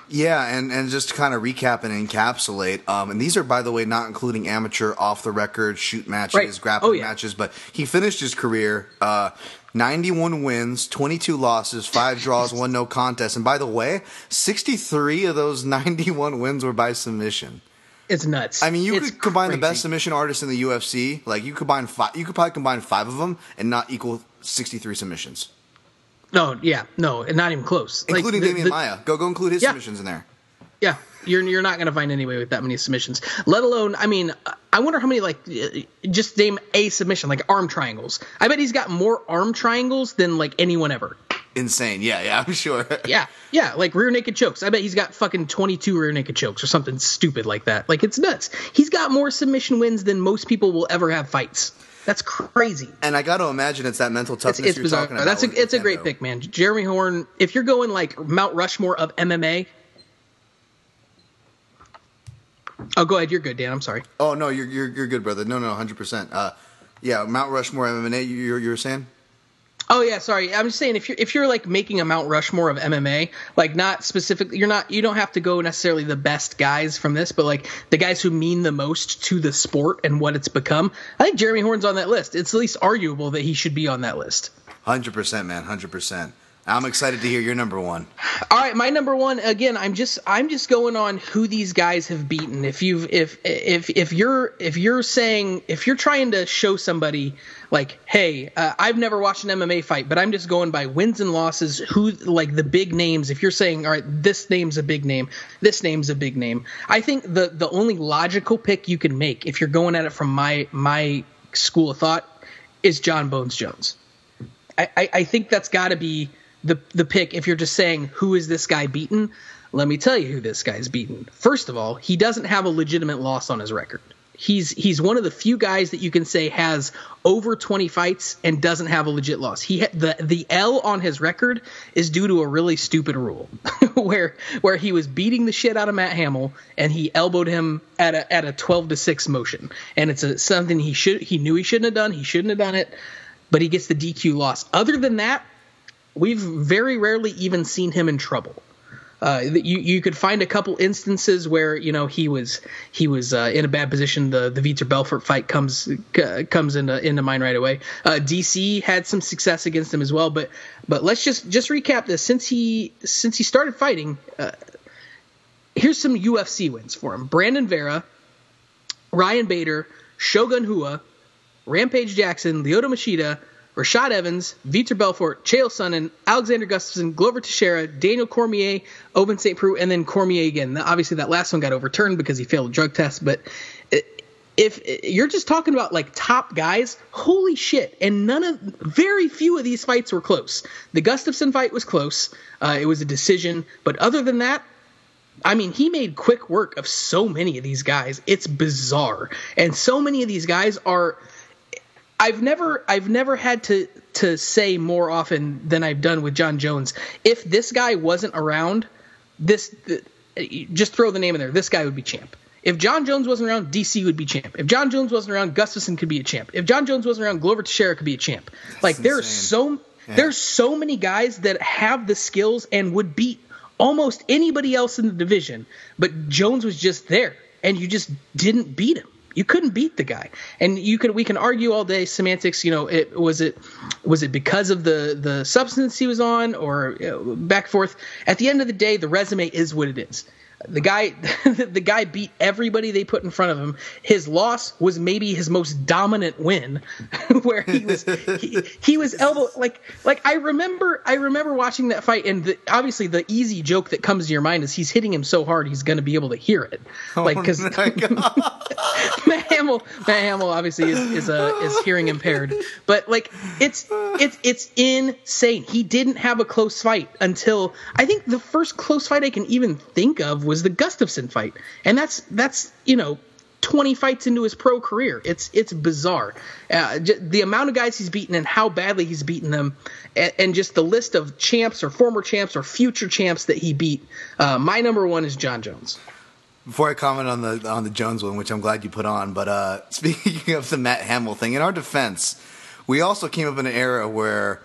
Yeah, and, and just to kind of recap and encapsulate, um, and these are, by the way, not including amateur off the record shoot matches, Right. grappling Oh, yeah. matches, but he finished his career uh, 91 wins, 22 losses, 5 draws, 1 no contest. And by the way, 63 of those 91 wins were by submission. it's nuts I mean, you It's could combine the best submission artists in the UFC. Like you could combine five, you could probably combine five of them and not equal 63 submissions, no yeah no not even close Like, including the- Damian the- Maya. Go go include his Yeah. submissions in there. Yeah, you're you're not going to find anybody with that many submissions. Let alone, I mean, I wonder how many like just name a submission like arm triangles. I bet he's got more arm triangles than like anyone ever. Insane. Yeah, yeah, I'm *laughs* sure. Yeah, yeah, like rear naked chokes. I bet he's got fucking 22 rear naked chokes or something stupid like that. Like it's nuts. He's got more submission wins than most people will ever have fights. That's crazy. And I got to imagine it's that mental toughness it's you're bizarre. talking about. That's a it's a great pick, man. Jeremy Horn. If you're going like Mount Rushmore of MMA. Oh, go ahead. You're good, Dan. I'm sorry. Oh no, you're you're you're good, brother. No, no, hundred percent. Uh, yeah, Mount Rushmore MMA. You you're, you're saying? Oh yeah, sorry. I'm just saying if you're if you're like making a Mount Rushmore of MMA, like not specifically, you're not you don't have to go necessarily the best guys from this, but like the guys who mean the most to the sport and what it's become. I think Jeremy Horn's on that list. It's at least arguable that he should be on that list. Hundred percent, man. Hundred percent. I'm excited to hear your number one. All right, my number one again. I'm just I'm just going on who these guys have beaten. If you've if if if you're if you're saying if you're trying to show somebody like, hey, uh, I've never watched an MMA fight, but I'm just going by wins and losses. Who like the big names? If you're saying, all right, this name's a big name, this name's a big name. I think the the only logical pick you can make if you're going at it from my my school of thought is Jon Bones Jones. I, I, I think that's got to be the the pick if you're just saying who is this guy beaten. Let me tell you who this guy's beaten. First of all, he doesn't have a legitimate loss on his record. He's he's one of the few guys that you can say has over 20 fights and doesn't have a legit loss. He the the L on his record is due to a really stupid rule *laughs* where where he was beating the shit out of Matt Hamill and he elbowed him at a at a 12 to 6 motion. And it's a something he should he knew he shouldn't have done. He shouldn't have done it but he gets the DQ loss. Other than that, we've very rarely even seen him in trouble. Uh, you you could find a couple instances where you know he was he was uh, in a bad position. The the Vitor Belfort fight comes uh, comes into into mind right away. Uh, DC had some success against him as well, but but let's just just recap this. Since he since he started fighting, uh, here's some UFC wins for him: Brandon Vera, Ryan Bader, Shogun Hua, Rampage Jackson, Lyoto Machida, Rashad Evans, Vitor Belfort, Chael Sonnen, Alexander Gustafsson, Glover Teixeira, Daniel Cormier, Ovince St. Preux, and then Cormier again. Obviously, that last one got overturned because he failed a drug test, but if you're just talking about like top guys, holy shit! And none of, very few of these fights were close. The Gustafsson fight was close; uh, it was a decision. But other than that, I mean, he made quick work of so many of these guys. It's bizarre, and so many of these guys are I've never I've never had to to say more often than I've done with Jon Jones. If this guy wasn't around, this just throw the name in there. This guy would be champ. If Jon Jones wasn't around, DC would be champ. If Jon Jones wasn't around, Gustafsson could be a champ. If Jon Jones wasn't around, Glover Teixeira could be a champ. That's like there's so Yeah. there's so many guys that have the skills and would beat almost anybody else in the division, but Jones was just there and you just didn't beat him. You couldn't beat the guy, and you could. We can argue all day semantics. You know, it was it was it because of the the substance he was on, or you know, back and forth. At the end of the day, the resume is what it is. The guy, *laughs* the guy beat everybody they put in front of him. His loss was maybe his most dominant win, *laughs* where he was he, he was *laughs* elbow like like I remember I remember watching that fight, and the, obviously the easy joke that comes to your mind is he's hitting him so hard he's going to be able to hear it, like because Oh. Matt Hamill, Matt Hamill obviously is is uh, is hearing impaired, but like it's it's it's insane. He didn't have a close fight until I think the first close fight I can even think of was the Gustafsson fight, and that's that's you know. 20 fights into his pro career. It's it's bizarre. Uh, j- the amount of guys he's beaten and how badly he's beaten them, and, and just the list of champs or former champs or future champs that he beat. Uh, my number one is Jon Jones. Before I comment on the on the Jones one, which I'm glad you put on, but uh, *laughs* speaking of the Matt Hamill thing, in our defense, we also came up in an era where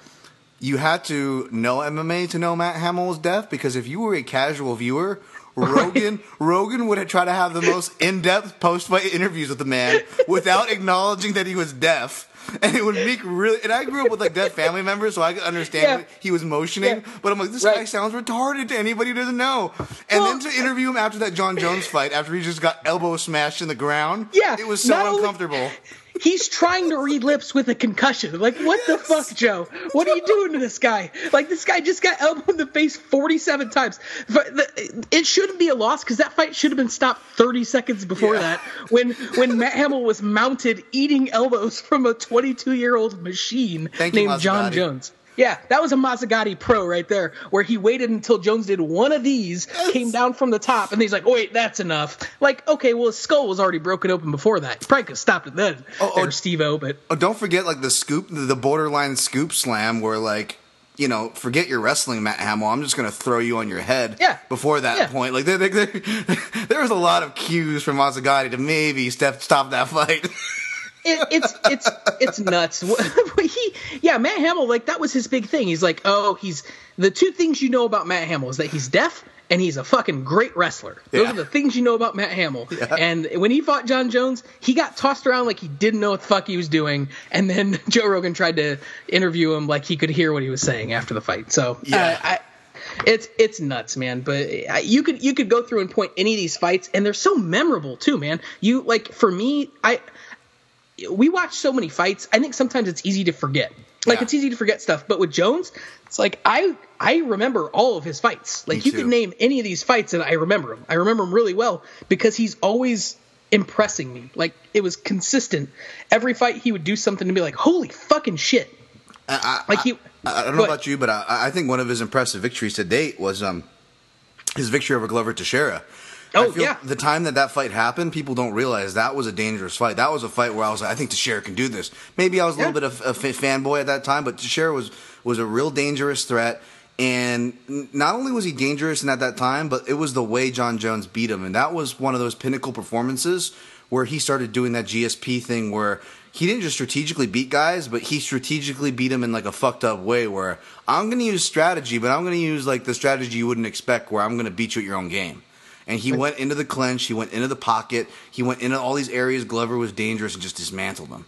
you had to know MMA to know Matt Hamill's death because if you were a casual viewer, Rogan Rogan would have tried to have the most in depth post fight interviews with the man without acknowledging that he was deaf. And it would make really. And I grew up with like deaf family members, so I could understand Yeah. what he was motioning. Yeah. But I'm like, this guy sounds retarded to anybody who doesn't know. And Well- then to interview him after that Jon Jones fight, after he just got elbow smashed in the ground, Yeah, it was so not only- uncomfortable. He's trying to read lips with a concussion. Like, what the fuck, Joe? What are you doing to this guy? Like, this guy just got elbowed in the face 47 times. It shouldn't be a loss because that fight should have been stopped 30 seconds before Yeah. that when when Matt Hamill was mounted eating elbows from a 22 year old machine Thank you, named Jon Jones. Yeah, that was a Mazzagatti pro right there, where he waited until Jones did one of these, came down from the top, and he's like, oh, "Wait, that's enough." Like, okay, well, his skull was already broken open before that. You probably could have stopped it then, Oh, oh. Steve-O, But Oh, don't forget like the scoop, the borderline scoop slam, where like you know, forget your wrestling, Matt Hamill. I'm just gonna throw you on your head. Yeah. Before that Yeah. point, like there, there, there, *laughs* there was a lot of cues from Mazzagatti to maybe step stop that fight. *laughs* it, it's it's it's nuts. *laughs* he, yeah, Matt Hamill, like that was his big thing. He's like, oh, he's the two things you know about Matt Hamill is that he's deaf and he's a fucking great wrestler. Those Yeah. are the things you know about Matt Hamill. Yeah. And when he fought Jon Jones, he got tossed around like he didn't know what the fuck he was doing. And then *laughs* Joe Rogan tried to interview him like he could hear what he was saying after the fight. So Yeah. uh, I, it's it's nuts, man. But you could you could go through and point any of these fights, and they're so memorable too, man. You like for me, I we watch so many fights. I think sometimes it's easy to forget. Like Yeah. it's easy to forget stuff. But with Jones, it's like I I remember all of his fights. Like Me you too. could name any of these fights, and I remember them. I remember them really well because he's always impressing me. Like it was consistent. Every fight he would do something to be like, holy fucking shit. I, Like he. I, I don't know about you, but I, I think one of his impressive victories to date was um his victory over Glover Teixeira. Oh, yeah. The time that that fight happened, people don't realize that was a dangerous fight. That was a fight where I was like, I think Teixeira can do this. Maybe I was a Yeah. little bit of a fanboy at that time, but Teixeira was was a real dangerous threat. And not only was he dangerous and at that time, but it was the way Jon Jones beat him, and that was one of those pinnacle performances where he started doing that GSP thing where he didn't just strategically beat guys, but he strategically beat them in like a fucked up way where I'm going to use strategy, but I'm going to use like the strategy you wouldn't expect where I'm going to beat you at your own game. And he went into the clinch, he went into the pocket, he went into all these areas Glover was dangerous and just dismantled them.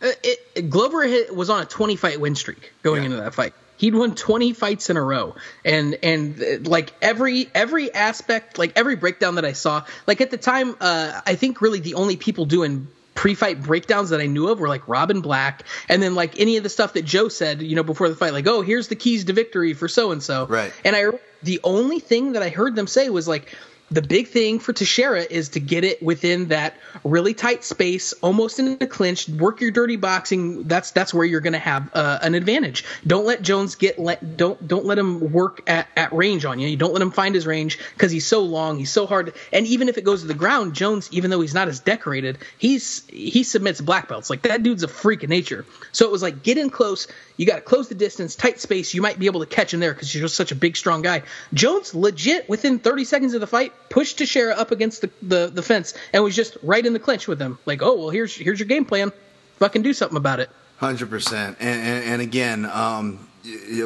Uh, it, Glover hit, was on a 20 fight win streak going Yeah. into that fight. He'd won 20 fights in a row, and and uh, like every every aspect, like every breakdown that I saw, like at the time, uh, I think really the only people doing pre-fight breakdowns that I knew of were like Robin Black, and then like any of the stuff that Joe said, you know, before the fight, like, oh, here's the keys to victory for so and so, Right. And I the only thing that I heard them say was like. The big thing for Teixeira is to get it within that really tight space, almost in the clinch. Work your dirty boxing. That's that's where you're going to have uh, an advantage. Don't let Jones get let don't don't let him work at, at range on you. You don't let him find his range because he's so long. He's so hard. And even if it goes to the ground, Jones, even though he's not as decorated, he's he submits black belts. Like that dude's a freak of nature. So it was like get in close. You got to close the distance, tight space. You might be able to catch him there because you're just such a big, strong guy. Jones legit within 30 seconds of the fight pushed Teixeira up against the, the, the fence and was just right in the clinch with him. Like, oh well, here's here's your game plan. Fucking do something about it. Hundred percent, and and again, um,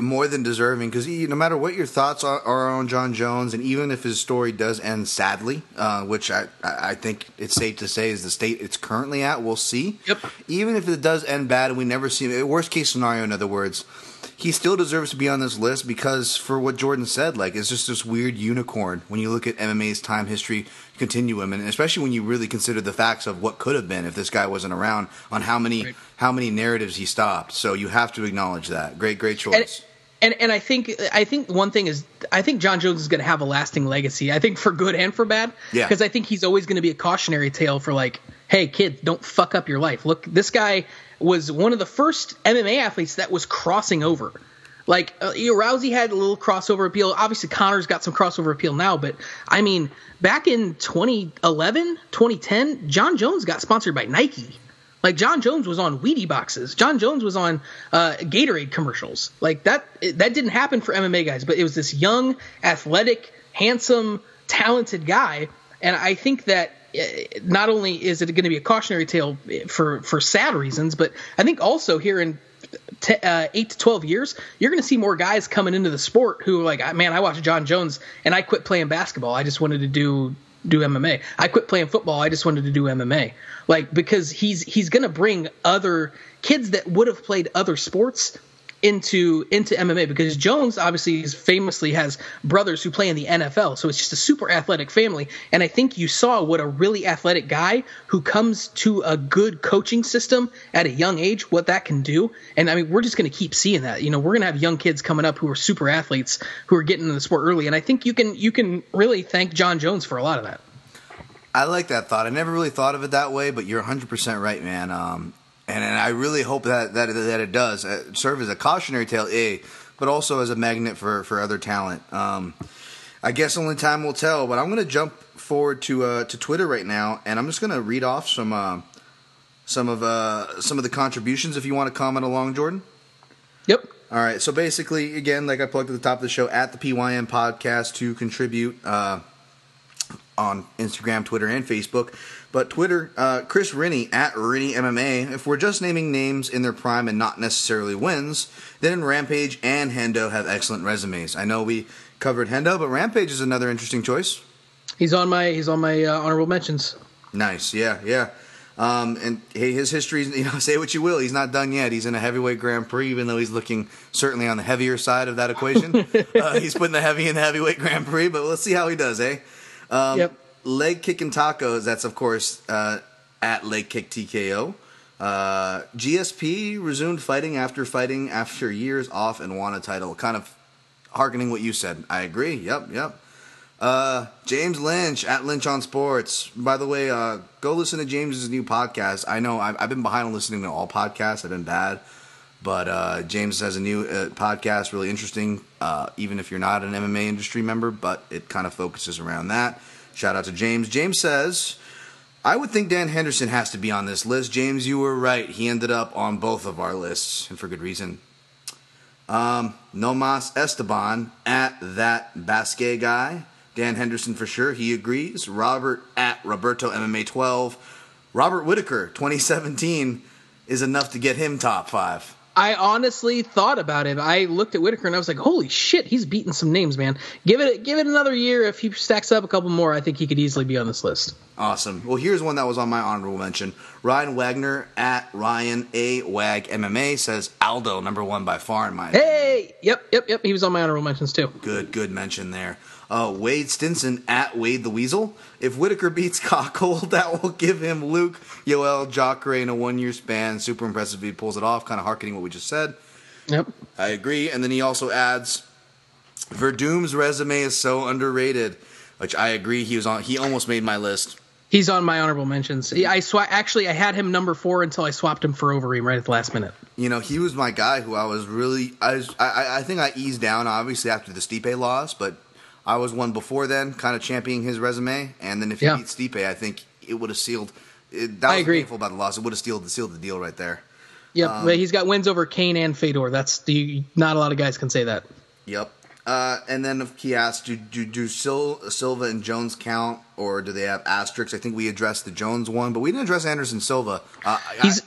more than deserving because no matter what your thoughts are, are on Jon Jones, and even if his story does end sadly, uh, which I I think it's safe to say is the state it's currently at, we'll see. Yep. Even if it does end bad and we never see him, worst case scenario, in other words, he still deserves to be on this list because for what Jordan said, like it's just this weird unicorn when you look at MMA's time history continuum, and especially when you really consider the facts of what could have been if this guy wasn't around, on how many Right. how many narratives he stopped. So you have to acknowledge that. Great, great choice. And, and and I think I think one thing is I think Jon Jones is going to have a lasting legacy. I think for good and for bad. Yeah. Because I think he's always going to be a cautionary tale for like, hey kid, don't fuck up your life. Look, this guy was one of the first MMA athletes that was crossing over. Like uh, Rousey had a little crossover appeal. Obviously, Conor's got some crossover appeal now, but I mean, back in 2011, 2010, Jon Jones got sponsored by Nike. Like Jon Jones was on Wheatie boxes. Jon Jones was on uh, Gatorade commercials. Like that that didn't happen for MMA guys, but it was this young, athletic, handsome, talented guy. And I think that not only is it going to be a cautionary tale for for sad reasons, but I think also here in te- uh, eight to twelve years, you're going to see more guys coming into the sport who are like, man, I watched Jon Jones and I quit playing basketball. I just wanted to do do MMA. I quit playing football. I just wanted to do MMA. Like because he's he's going to bring other kids that would have played other sports into into MMA because Jones obviously is famously has brothers who play in the NFL, so it's just a super athletic family. And I think you saw what a really athletic guy who comes to a good coaching system at a young age, what that can do. And I mean, we're just going to keep seeing that. You know, we're going to have young kids coming up who are super athletes who are getting into the sport early, and I think you can you can really thank Jon Jones for a lot of that. I like that thought. I never really thought of it that way, but you're 100% right, man. Um, and, and I really hope that, that, that it does uh, serve as a cautionary tale, A, but also as a magnet for, for other talent. Um, I guess only time will tell, but I'm going to jump forward to uh, to Twitter right now, and I'm just going to read off some uh, some of uh, some of the contributions if you want to comment along, Jordan. Yep. All right. So basically, again, like I plugged at the top of the show, at the PYN podcast to contribute uh, on Instagram, Twitter, and Facebook. But Twitter, uh, Chris Rennie at Rennie MMA. If we're just naming names in their prime and not necessarily wins, then Rampage and Hendo have excellent resumes. I know we covered Hendo, but Rampage is another interesting choice. He's on my he's on my uh, honorable mentions. Nice, yeah, yeah. Um, and hey, his history, *laughs* you know, say what you will, he's not done yet. He's in a heavyweight Grand Prix, even though he's looking certainly on the heavier side of that equation. *laughs* uh, he's putting the heavy in the heavyweight Grand Prix, but let's see how he does, eh? Um, Yep. Leg kicking tacos. That's of course uh, at leg kick TKO. Uh, GSP resumed fighting after fighting after years off and won a title. Kind of harkening what you said. I agree. Yep, yep. Uh, James Lynch at Lynch on Sports. By the way, uh, go listen to James's new podcast. I know I've, I've been behind on listening to all podcasts. I've been bad, but uh, James has a new uh, podcast, really interesting. Uh, even if you're not an MMA industry member, but it kind of focuses around that. Shout out to James. James says. I would think Dan Henderson has to be on this list. James, you were right. He ended up on both of our lists, and for good reason. Um, Nomas Esteban at that Basque guy. Dan Henderson for sure. He agrees. Robert at Roberto MMA 12. Robert Whitaker 2017. is enough to get him top five. I honestly thought about it. I looked at Whitaker and I was like, "Holy shit, he's beating some names, man! Give it, give it another year. If he stacks up a couple more, I think he could easily be on this list." Awesome. Well, here's one that was on my honorable mention. Ryan Wagner at Ryan A Wag MMA says Aldo number one by far in my opinion. Hey, yep, yep, yep. He was on my honorable mentions too. Good, good mention there. Uh, Wade Stinson at Wade the Weasel. If Whitaker beats *laughs* Rockhold, that will give him Luke Yoel Jacare in a one year span. Super impressive if he pulls it off, kind of harkening what we just said. Yep. I agree. And then he also adds Werdum's resume is so underrated, which I agree. He was on. He almost made my list. He's on my honorable mentions. I swa- actually I had him number four until I swapped him for Overeem right at the last minute. You know, he was my guy who I was really. I was. I, I think I eased down obviously after the Stipe loss, but I was one before then, kind of championing his resume. And then if he Yeah. beat Stipe, I think it would have sealed. It, that I was agree. painful about the loss. It would have sealed sealed the deal right there. Yep, Um, he's got wins over Cain and Fedor. That's the not a lot of guys can say that. Yep. Uh, and then if he asked, do, do, do Sil- Silva and Jones count, or do they have asterisks? I think we addressed the Jones one, but we didn't address Anderson Silva. Uh, He's I-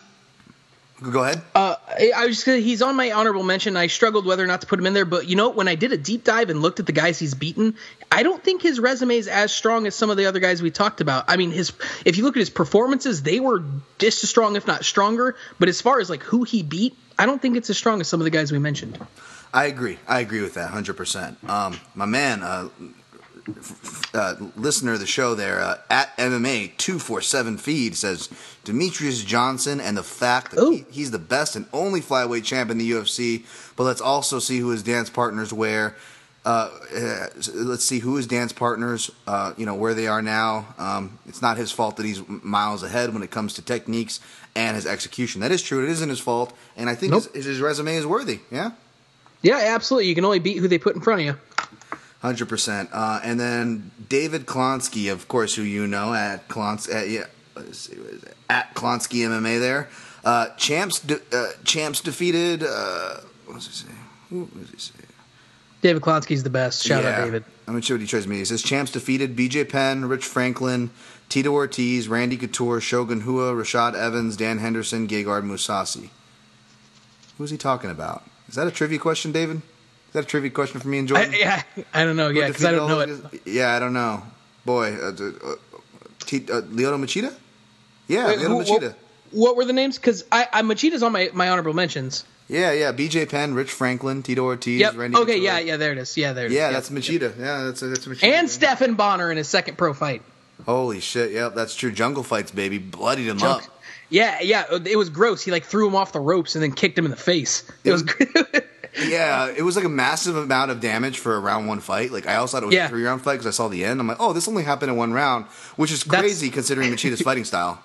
go ahead. Uh, I I was just gonna, he's on my honorable mention. I struggled whether or not to put him in there, but you know, when I did a deep dive and looked at the guys he's beaten, I don't think his resume is as strong as some of the other guys we talked about. I mean, his if you look at his performances, they were just as strong, if not stronger. But as far as like who he beat, I don't think it's as strong as some of the guys we mentioned. I agree. I agree with that 100%. Um, my man, uh, uh, listener of the show there, uh, at MMA 247 feed says Demetrious Johnson and the fact that he, he's the best and only flyweight champ in the UFC. But let's also see who his dance partners wear. Uh, uh, let's see who his dance partners, uh, you know, where they are now. Um, it's not his fault that he's miles ahead when it comes to techniques and his execution. That is true. It isn't his fault, and I think Nope. his, his resume is worthy. Yeah. Yeah, absolutely. You can only beat who they put in front of you. Hundred percent. Uh, and then David Klonsky, of course, who you know at Klons at yeah, see, is it? at Klonsky MMA. There, uh, champs de- uh, champs defeated. Uh, what does he say? Who does he say? David Klonsky's the best. Shout out David. I'm gonna show what he tries me. He says champs defeated BJ Penn, Rich Franklin, Tito Ortiz, Randy Couture, Shogun Rua, Rashad Evans, Dan Henderson, Gegard Mousasi. Who's he talking about? Is that a trivia question, David? Is that a trivia question for me and I, Jordan? yeah, I don't know. Who Yeah, because I don't know it. Yeah, I don't know. Boy, uh, uh, T- uh, Lyoto Machida? Yeah, Wait, Lyoto who- Machida. what, what were the names? Because I, I Machida's on my, my honorable mentions. Yeah, yeah. BJ Penn, Rich Franklin, Tito Ortiz, Yep. Randy Okay. Yeah. Yeah. There it is. Yeah. There it is. Yeah, Yep. that's Machida. Yeah, that's that's Machida. and Stephan Bonnar in his second pro fight. Holy shit! Yep, that's true. Jungle fights, baby, bloodied him Junk. up. Yeah, yeah, it was gross. He like threw him off the ropes and then kicked him in the face. It was. *laughs* Yeah, it was like a massive amount of damage for a round one fight. Like I also thought it was Yeah. a three round fight because I saw the end. I'm like, oh, this only happened in one round, which is That's- crazy considering Machida's *laughs* fighting style.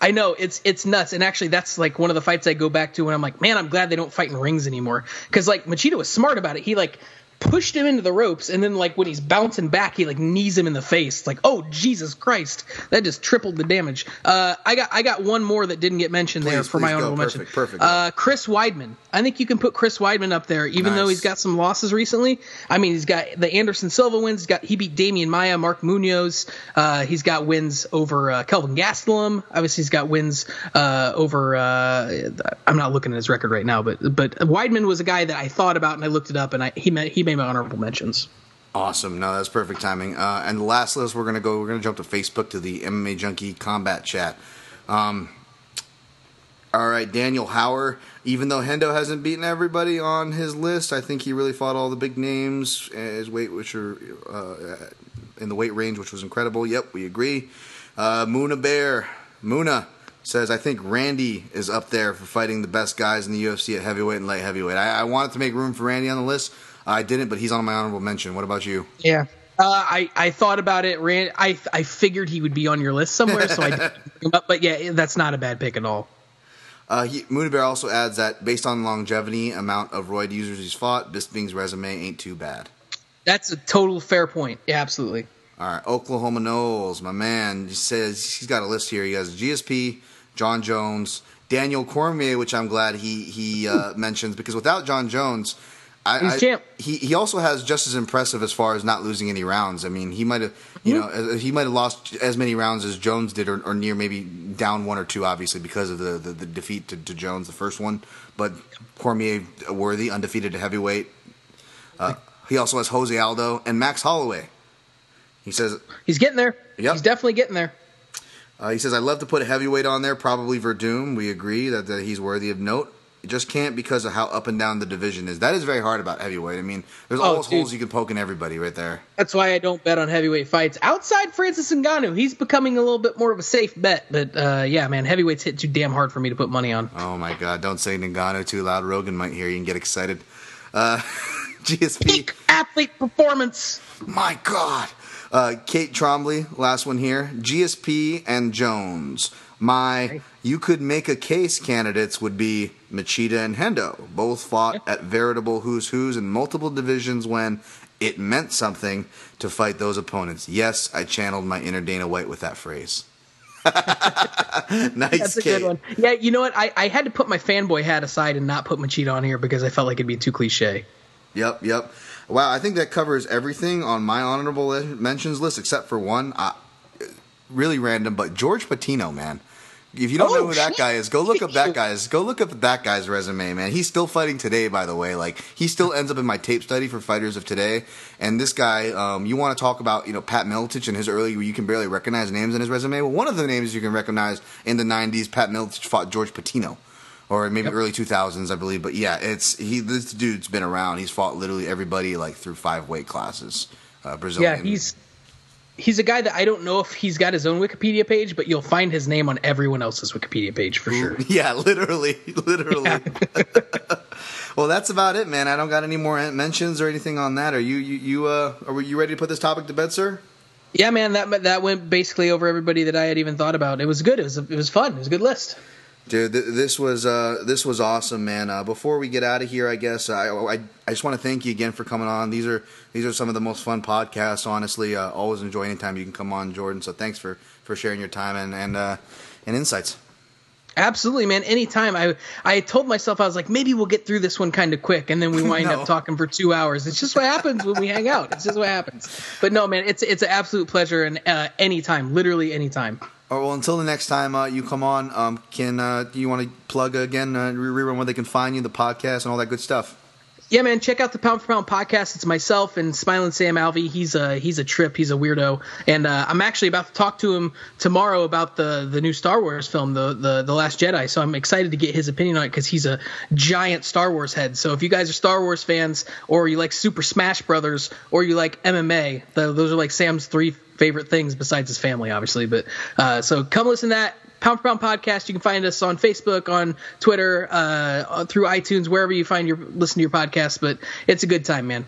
I know it's it's nuts, and actually that's like one of the fights I go back to when I'm like, man, I'm glad they don't fight in rings anymore. Because like Machida was smart about it. He like pushed him into the ropes, and then like when he's bouncing back, he like knees him in the face. It's like, oh Jesus Christ, that just tripled the damage. Uh, I got I got one more that didn't get mentioned there for my please go. mention. Perfect, perfect. Uh, Chris Weidman. I think you can put Chris Weidman up there, even though he's got some losses recently. I mean, he's got the Anderson Silva wins. He's got he beat Demian Maia, Mark Munoz. Uh, he's got wins over uh, Kelvin Gastelum. Obviously, he's got wins uh, over. Uh, I'm not looking at his record right now, but but Weidman was a guy that I thought about and I looked it up, and I he met, he made my honorable mentions. Awesome. No, that's perfect timing. Uh, and the last list we're gonna go. We're gonna jump to Facebook to the MMA Junkie Combat Chat. Um, all right, Daniel Hauer. Even though Hendo hasn't beaten everybody on his list, I think he really fought all the big names. His weight, which are uh, in the weight range, which was incredible. Yep, we agree. Uh, Muna Bear, Muna says, I think Randy is up there for fighting the best guys in the UFC at heavyweight and light heavyweight. I, I wanted to make room for Randy on the list. I didn't, but he's on my honorable mention. What about you? Yeah. Uh, I, I thought about it. Ran, I I figured he would be on your list somewhere, so I didn't *laughs* him up. But yeah, that's not a bad pick at all. Uh, he, Moody Bear also adds that based on longevity, amount of roid users he's fought, Bisping's resume ain't too bad. That's a total fair point. Yeah, absolutely. All right, Oklahoma Knowles, my man, he says he's got a list here. He has GSP, Jon Jones, Daniel Cormier, which I'm glad he he uh, mentions because without Jon Jones, I, He's I- champ. He he also has just as impressive as far as not losing any rounds. I mean, he might have you know uh, he might have lost as many rounds as Jones did, or, or near maybe down one or two, obviously because of the the, the defeat to, to Jones, the first one. But Cormier worthy, undefeated heavyweight. Uh, he also has Jose Aldo and Max Holloway. He says He's getting there. Yep. He's definitely getting there. uh, he says I'd love to put a heavyweight on there, probably Werdum. We agree that, that he's worthy of note. It just can't because of how up and down the division is. That is very hard about heavyweight. I mean, there's Oh, always dude. holes you can poke in everybody right there. That's why I don't bet on heavyweight fights. Outside Francis Ngannou, he's becoming a little bit more of a safe bet. But uh, yeah, man, heavyweights hit too damn hard for me to put money on. Oh my God! Don't say Nagano too loud. Rogan might hear you and get excited. Uh, *laughs* GSP. Peak athlete performance. My God. Uh, Kate Trombley, last one here. GSP and Jones. My you could make a case candidates would be Machida and Hendo. Both fought at veritable who's who's in multiple divisions when it meant something to fight those opponents. Yes, I channeled my inner Dana White with that phrase. *laughs* nice, That's a good one. Yeah, you know what? I, I had to put my fanboy hat aside and not put Machida on here because I felt like it'd be too cliche. Yep, yep. Wow, I think that covers everything on my honorable mentions list except for one. Uh, really random, but George Patino, man. If you don't Oh, know who that guy is, go look up that *laughs* guy's. Go look up that guy's resume, man. He's still fighting today, by the way. Like he still ends up in my tape study for fighters of today. And this guy, um, you want to talk about, you know, Pat Miletich and his early, where you can barely recognize names in his resume. Well, one of the names you can recognize in the '90s, Pat Miletich fought George Patino or maybe early 2000s, I believe. But yeah, it's he. This dude's been around. He's fought literally everybody like through five weight classes. Uh, Brazilian. Yeah, he's he's a guy that I don't know if he's got his own Wikipedia page, but you'll find his name on everyone else's Wikipedia page for sure. *laughs* Yeah, literally, *laughs* literally. *laughs* well, that's about it, man. I don't got any more mentions or anything on that. Are you you you uh are you ready to put this topic to bed, sir? Yeah, man, that that went basically over everybody that I had even thought about. It was good. It was it was fun. It was a good list. Dude, th- this was uh, this was awesome, man. Uh, before we get out of here, I guess I, I, I just want to thank you again for coming on. These are these are some of the most fun podcasts. Honestly, uh, always enjoy anytime you can come on, Jordan. So thanks for, for sharing your time and and uh, and insights. Absolutely, man. Anytime I I told myself I was like maybe we'll get through this one kind of quick, and then we *laughs* wind No. up talking for two hours. It's just what happens when we hang out. It's just what happens. But no, man, it's it's an absolute pleasure, and uh, anytime, literally anytime. Well, until the next time uh, you come on, um, can uh, do you want to plug again, uh, rerun where they can find you, the podcast, and all that good stuff? Yeah, man, check out the Pound for Pound podcast. It's myself and Smiling Sam Alvey. He's a he's a trip. He's a weirdo, and uh, I'm actually about to talk to him tomorrow about the the new Star Wars film, the the the Last Jedi. So I'm excited to get his opinion on it because he's a giant Star Wars head. So if you guys are Star Wars fans, or you like Super Smash Brothers, or you like MMA, th those are like Sam's three favorite things besides his family, obviously. But uh, so come listen to that. Pound for Pound podcast. You can find us on Facebook, on Twitter, uh, through iTunes, wherever you find your listen to your podcast. But it's a good time, man.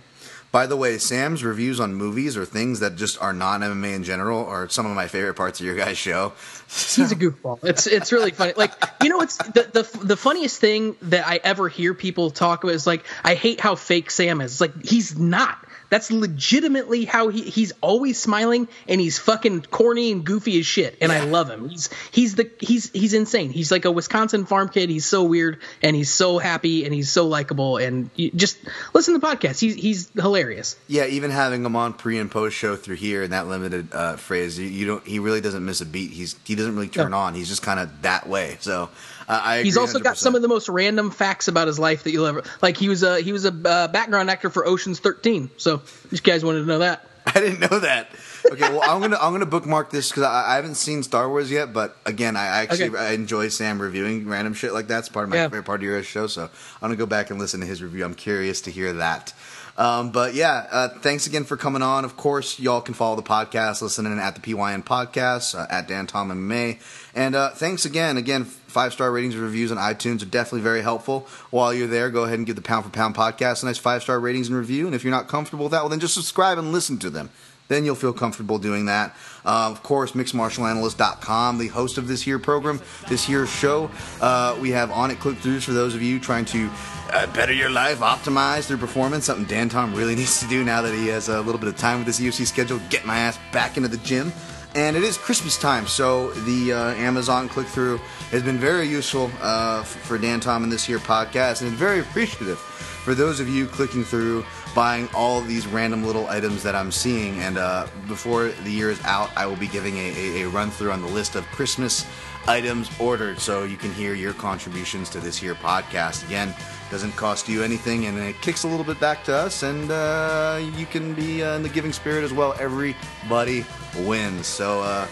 By the way, Sam's reviews on movies or things that just are non MMA in general are some of my favorite parts of your guys' show. *laughs* He's a goofball. It's it's really funny. Like you know, it's the the the funniest thing that I ever hear people talk about is like I hate how fake Sam is. It's like he's not. That's legitimately how he he's always smiling and he's fucking corny and goofy as shit. And I love him. He's he's the he's he's insane. He's like a Wisconsin farm kid. He's so weird and he's so happy and he's so likable. And just listen to the podcast. He's he's hilarious. Yeah, even having him on pre and post show through here in that limited uh, phrase, you, you don't. He really doesn't miss a beat. He's he doesn't really turn No. on. He's just kind of that way. So uh, I. He's also got 100%. some of the most random facts about his life that you'll ever like. He was a he was a uh, background actor for Ocean's Thirteen. So you guys wanted to know that. *laughs* I didn't know that. Okay, well, I'm gonna I'm gonna bookmark this because I, I haven't seen Star Wars yet. But again, I actually Okay. I enjoy Sam reviewing random shit like that. It's part of my Yeah. favorite part of your show. So I'm gonna go back and listen to his review. I'm curious to hear that. Um, but yeah, uh, thanks again for coming on. Of course, y'all can follow the podcast listening at the PYN podcast uh, at Dan Tom and May. And uh, thanks again. Again, five star ratings and reviews on iTunes are definitely very helpful. While you're there, go ahead and give the Pound for Pound podcast a nice five star ratings and review. And if you're not comfortable with that, well, then just subscribe and listen to them then you'll feel comfortable doing that. Uh, of course, mixedmartialanalyst.com, the host of this here program, this here show. Uh, we have on it click throughs for those of you trying to uh, better your life, optimize their performance, something Dan Tom really *laughs* needs to do now that he has a little bit of time with his UFC schedule. Get my ass back into the gym. And it is Christmas time, so the uh, Amazon click through has been very useful uh, for Dan Tom and this here podcast, and very appreciative for those of you clicking through, buying all these random little items that I'm seeing. And uh, before the year is out, I will be giving a, a, a run through on the list of Christmas items ordered, so you can hear your contributions to this here podcast. Again, doesn't cost you anything, and it kicks a little bit back to us, and uh, you can be uh, in the giving spirit as well. Everybody wins. So uh,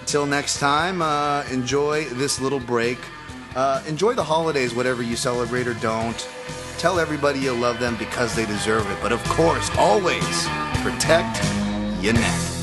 until next time, uh, enjoy this little break. Uh, enjoy the holidays, whatever you celebrate or don't. Tell everybody you love them because they deserve it. But of course, always protect your neck.